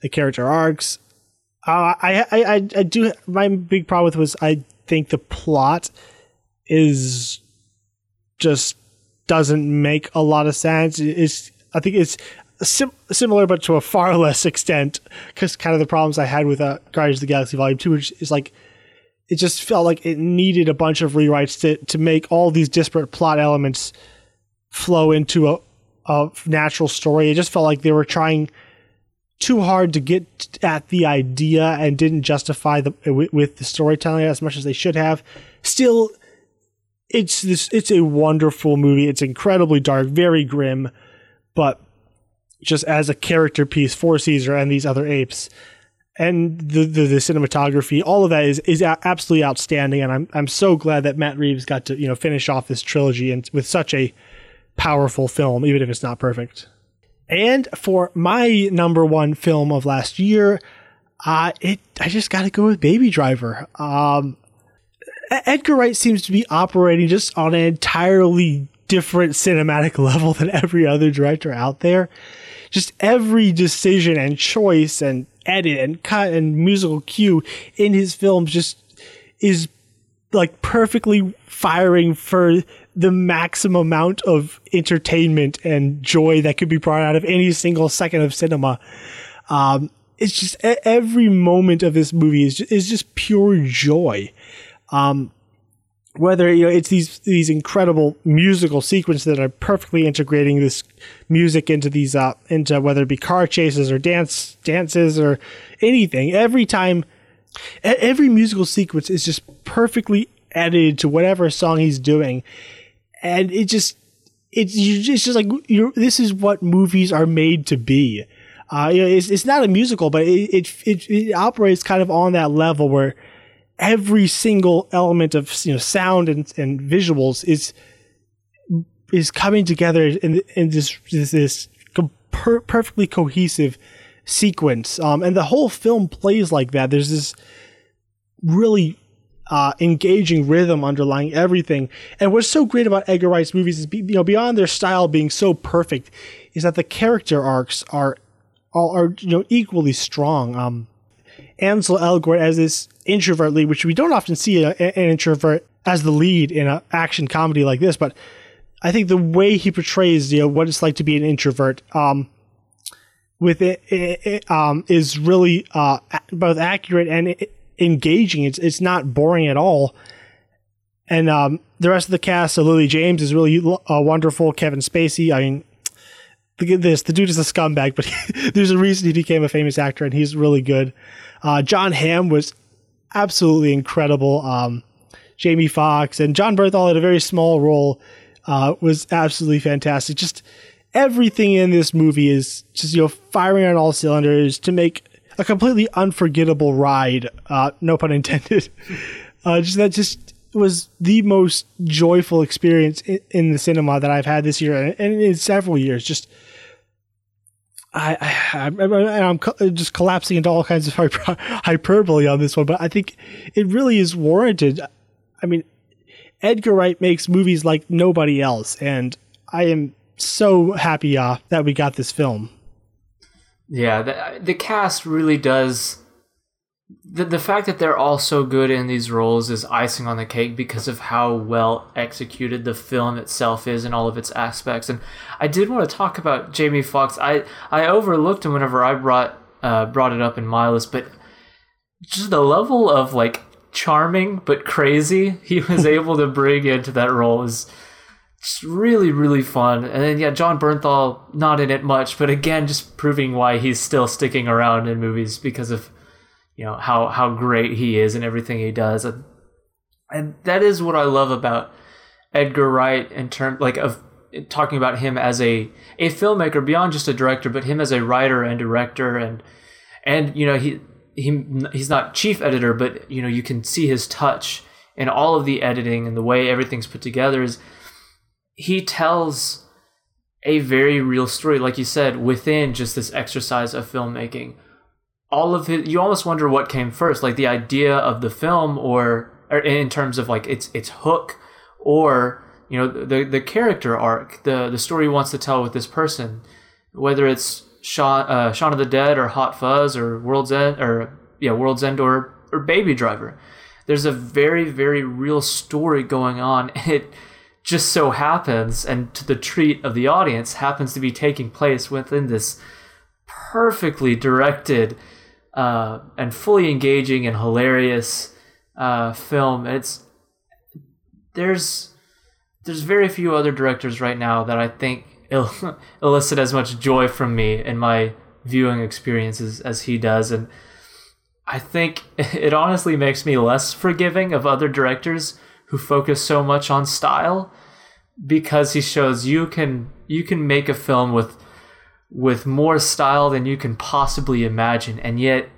the character arcs. Uh, I, I, I I do my big problem with was I think the plot is just doesn't make a lot of sense. It's I think it's sim- similar, but to a far less extent, because kind of the problems I had with uh, Guardians of the Galaxy Volume Two, which is like it just felt like it needed a bunch of rewrites to to make all these disparate plot elements flow into a, a natural story. It just felt like they were trying too hard to get at the idea and didn't justify the with, with the storytelling as much as they should have. Still, it's this. It's a wonderful movie. It's incredibly dark, very grim, but just as a character piece for Caesar and these other apes. And the, the, the cinematography, all of that is is absolutely outstanding, and I'm I'm so glad that Matt Reeves got to you know finish off this trilogy and with such a powerful film, even if it's not perfect. And for my number one film of last year, uh, it I just got to go with Baby Driver. Um, Edgar Wright seems to be operating just on an entirely different cinematic level than every other director out there just every decision and choice and edit and cut and musical cue in his films just is like perfectly firing for the maximum amount of entertainment and joy that could be brought out of any single second of cinema. Um, it's just every moment of this movie is just, is just pure joy. Um, whether you know it's these these incredible musical sequences that are perfectly integrating this music into these uh into whether it be car chases or dance dances or anything. Every time every musical sequence is just perfectly edited to whatever song he's doing. And it just it's it's just like you're this is what movies are made to be. Uh you know, it's, it's not a musical but it, it it it operates kind of on that level where every single element of you know sound and, and visuals is is coming together in in this this, this per- perfectly cohesive sequence. Um, and the whole film plays like that. There's this really uh, engaging rhythm underlying everything. And what's so great about Edgar Wright's movies is, be, you know, beyond their style being so perfect, is that the character arcs are are, are you know equally strong. Um, Ansel Elgort as this introvert lead, which we don't often see a, an introvert as the lead in an action comedy like this, but I think the way he portrays you know what it's like to be an introvert um, with it, it, it um, is really uh, both accurate and engaging. It's it's not boring at all. And um, the rest of the cast, so Lily James is really uh, wonderful. Kevin Spacey, I mean, look at this. The dude is a scumbag, but he, there's a reason he became a famous actor, and he's really good. Uh, Jon Hamm was absolutely incredible. Um, Jamie Foxx and Jon Bernthal had a very small role. Uh, was absolutely fantastic. Just everything in this movie is just you know firing on all cylinders to make a completely unforgettable ride. Uh, no pun intended. Uh, just that just was the most joyful experience in, in, the cinema that I've had this year and, and in several years. Just I, I, am just collapsing into all kinds of hyperbole on this one, but I think it really is warranted. I mean, Edgar Wright makes movies like nobody else, and I am so happy uh, that we got this film. Yeah, the, the cast really does. The, the fact that they're all so good in these roles is icing on the cake because of how well executed the film itself is in all of its aspects. And I did want to talk about Jamie Foxx. I, I overlooked him whenever I brought uh, brought it up in my list, but just the level of like charming but crazy he was able to bring into that role is just really really fun and then yeah Jon bernthal not in it much but again just proving why he's still sticking around in movies because of you know how how great he is and everything he does and, and that is what i love about edgar wright in terms like of talking about him as a a filmmaker beyond just a director but him as a writer and director and and you know he he he's not chief editor but you know you can see his touch in all of the editing and the way everything's put together is he tells a very real story, like you said, within just this exercise of filmmaking. All of it, you almost wonder what came first, like the idea of the film, or, or in terms of like its its hook, or you know the the character arc, the the story he wants to tell with this person, whether it's Shaun, uh, Shaun of the Dead or Hot Fuzz or World's End or yeah World's End or or Baby Driver. There's a very very real story going on. It just so happens, and to the treat of the audience, happens to be taking place within this perfectly directed uh, and fully engaging and hilarious uh, film. It's there's there's very few other directors right now that I think il- elicit as much joy from me in my viewing experiences as he does, and I think it honestly makes me less forgiving of other directors who focus so much on style because he shows you can you can make a film with with more style than you can possibly imagine and yet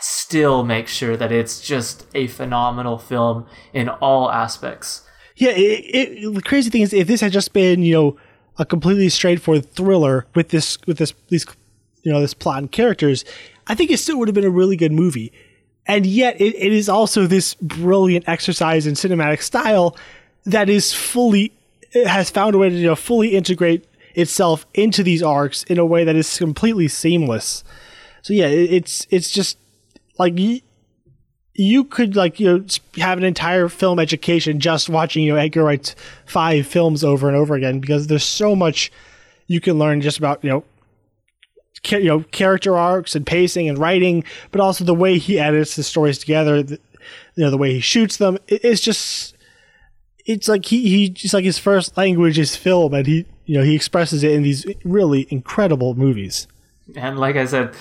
still make sure that it's just a phenomenal film in all aspects. Yeah, it, it, the crazy thing is if this had just been, you know, a completely straightforward thriller with this with this these you know, this plot and characters, I think it still would have been a really good movie and yet it, it is also this brilliant exercise in cinematic style that is fully has found a way to you know, fully integrate itself into these arcs in a way that is completely seamless. So yeah, it, it's it's just like you, you could like you know have an entire film education just watching you know Edgar Wright's five films over and over again because there's so much you can learn just about you know you know character arcs and pacing and writing, but also the way he edits the stories together. The, you know the way he shoots them. it's just it's like he he just like his first language is film, and he you know he expresses it in these really incredible movies. And like I said,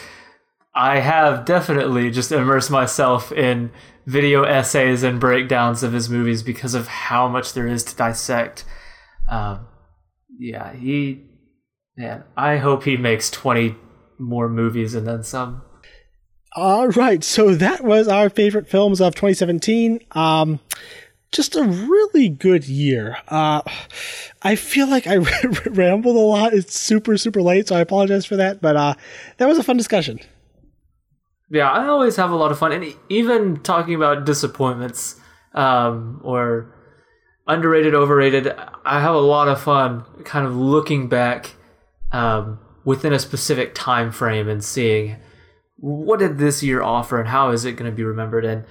I have definitely just immersed myself in video essays and breakdowns of his movies because of how much there is to dissect. Um, yeah, he, man, I hope he makes 20 more movies and then some. All right, so that was our favorite films of 2017. Um, just a really good year. Uh, I feel like I rambled a lot. It's super super late, so I apologize for that. But uh, that was a fun discussion. Yeah, I always have a lot of fun, and even talking about disappointments um, or underrated, overrated. I have a lot of fun, kind of looking back um, within a specific time frame and seeing what did this year offer and how is it going to be remembered. And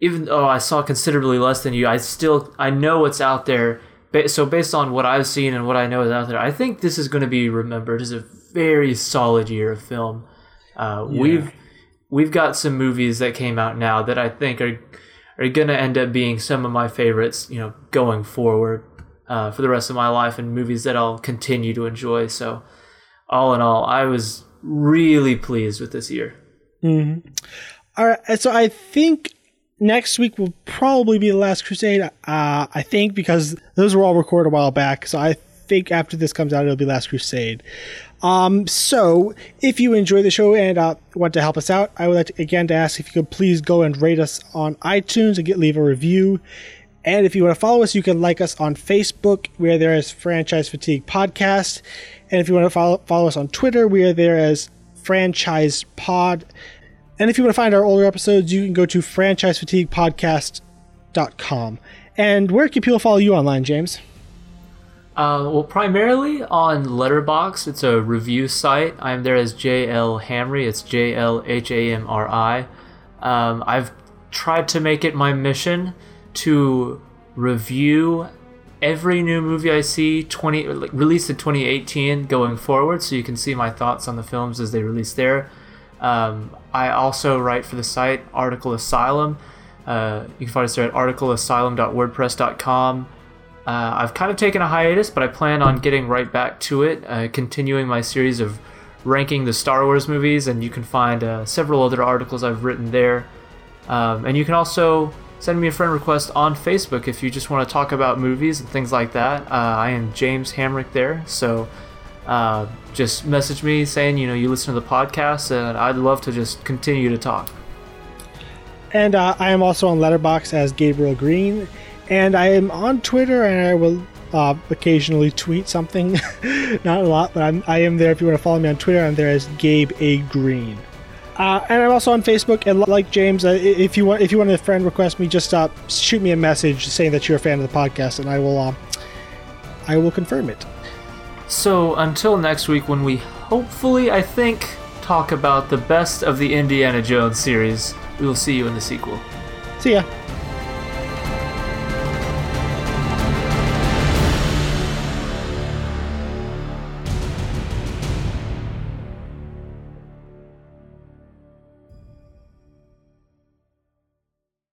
even though I saw considerably less than you, I still I know what's out there. So based on what I've seen and what I know is out there, I think this is going to be remembered as a very solid year of film. Uh, We've we've got some movies that came out now that I think are are going to end up being some of my favorites. You know, going forward uh, for the rest of my life, and movies that I'll continue to enjoy. So, all in all, I was really pleased with this year. Mm-hmm. All right, so I think next week will probably be the Last Crusade. Uh, I think because those were all recorded a while back, so I think after this comes out, it'll be Last Crusade. Um, so if you enjoy the show and uh, want to help us out, I would like to, again to ask if you could please go and rate us on iTunes and get leave a review. And if you want to follow us, you can like us on Facebook, where there is Franchise Fatigue Podcast. And if you want to follow, follow us on Twitter, we are there as Franchise Pod. And if you want to find our older episodes, you can go to franchisefatiguepodcast.com. And where can people follow you online, James? Uh, well, primarily on Letterboxd. It's a review site. I'm there as JL Hamri. It's J L H A M R I. Um, I've tried to make it my mission to review every new movie I see 20 like, released in 2018 going forward, so you can see my thoughts on the films as they release there. Um, I also write for the site Article Asylum. Uh, you can find us there at articleasylum.wordpress.com. Uh, I've kind of taken a hiatus, but I plan on getting right back to it, uh, continuing my series of ranking the Star Wars movies, and you can find uh, several other articles I've written there. Um, and you can also send me a friend request on Facebook if you just want to talk about movies and things like that. Uh, I am James Hamrick there, so uh, just message me saying you know you listen to the podcast, and I'd love to just continue to talk. And uh, I am also on Letterboxd as Gabriel Green. And I am on Twitter, and I will uh, occasionally tweet something. Not a lot, but I'm, I am there. If you want to follow me on Twitter, I'm there as Gabe A Green. Uh, and I'm also on Facebook. And like James, uh, if you want, if you want a friend request me, just uh, shoot me a message saying that you're a fan of the podcast, and I will, uh, I will confirm it. So until next week, when we hopefully, I think, talk about the best of the Indiana Jones series, we will see you in the sequel. See ya.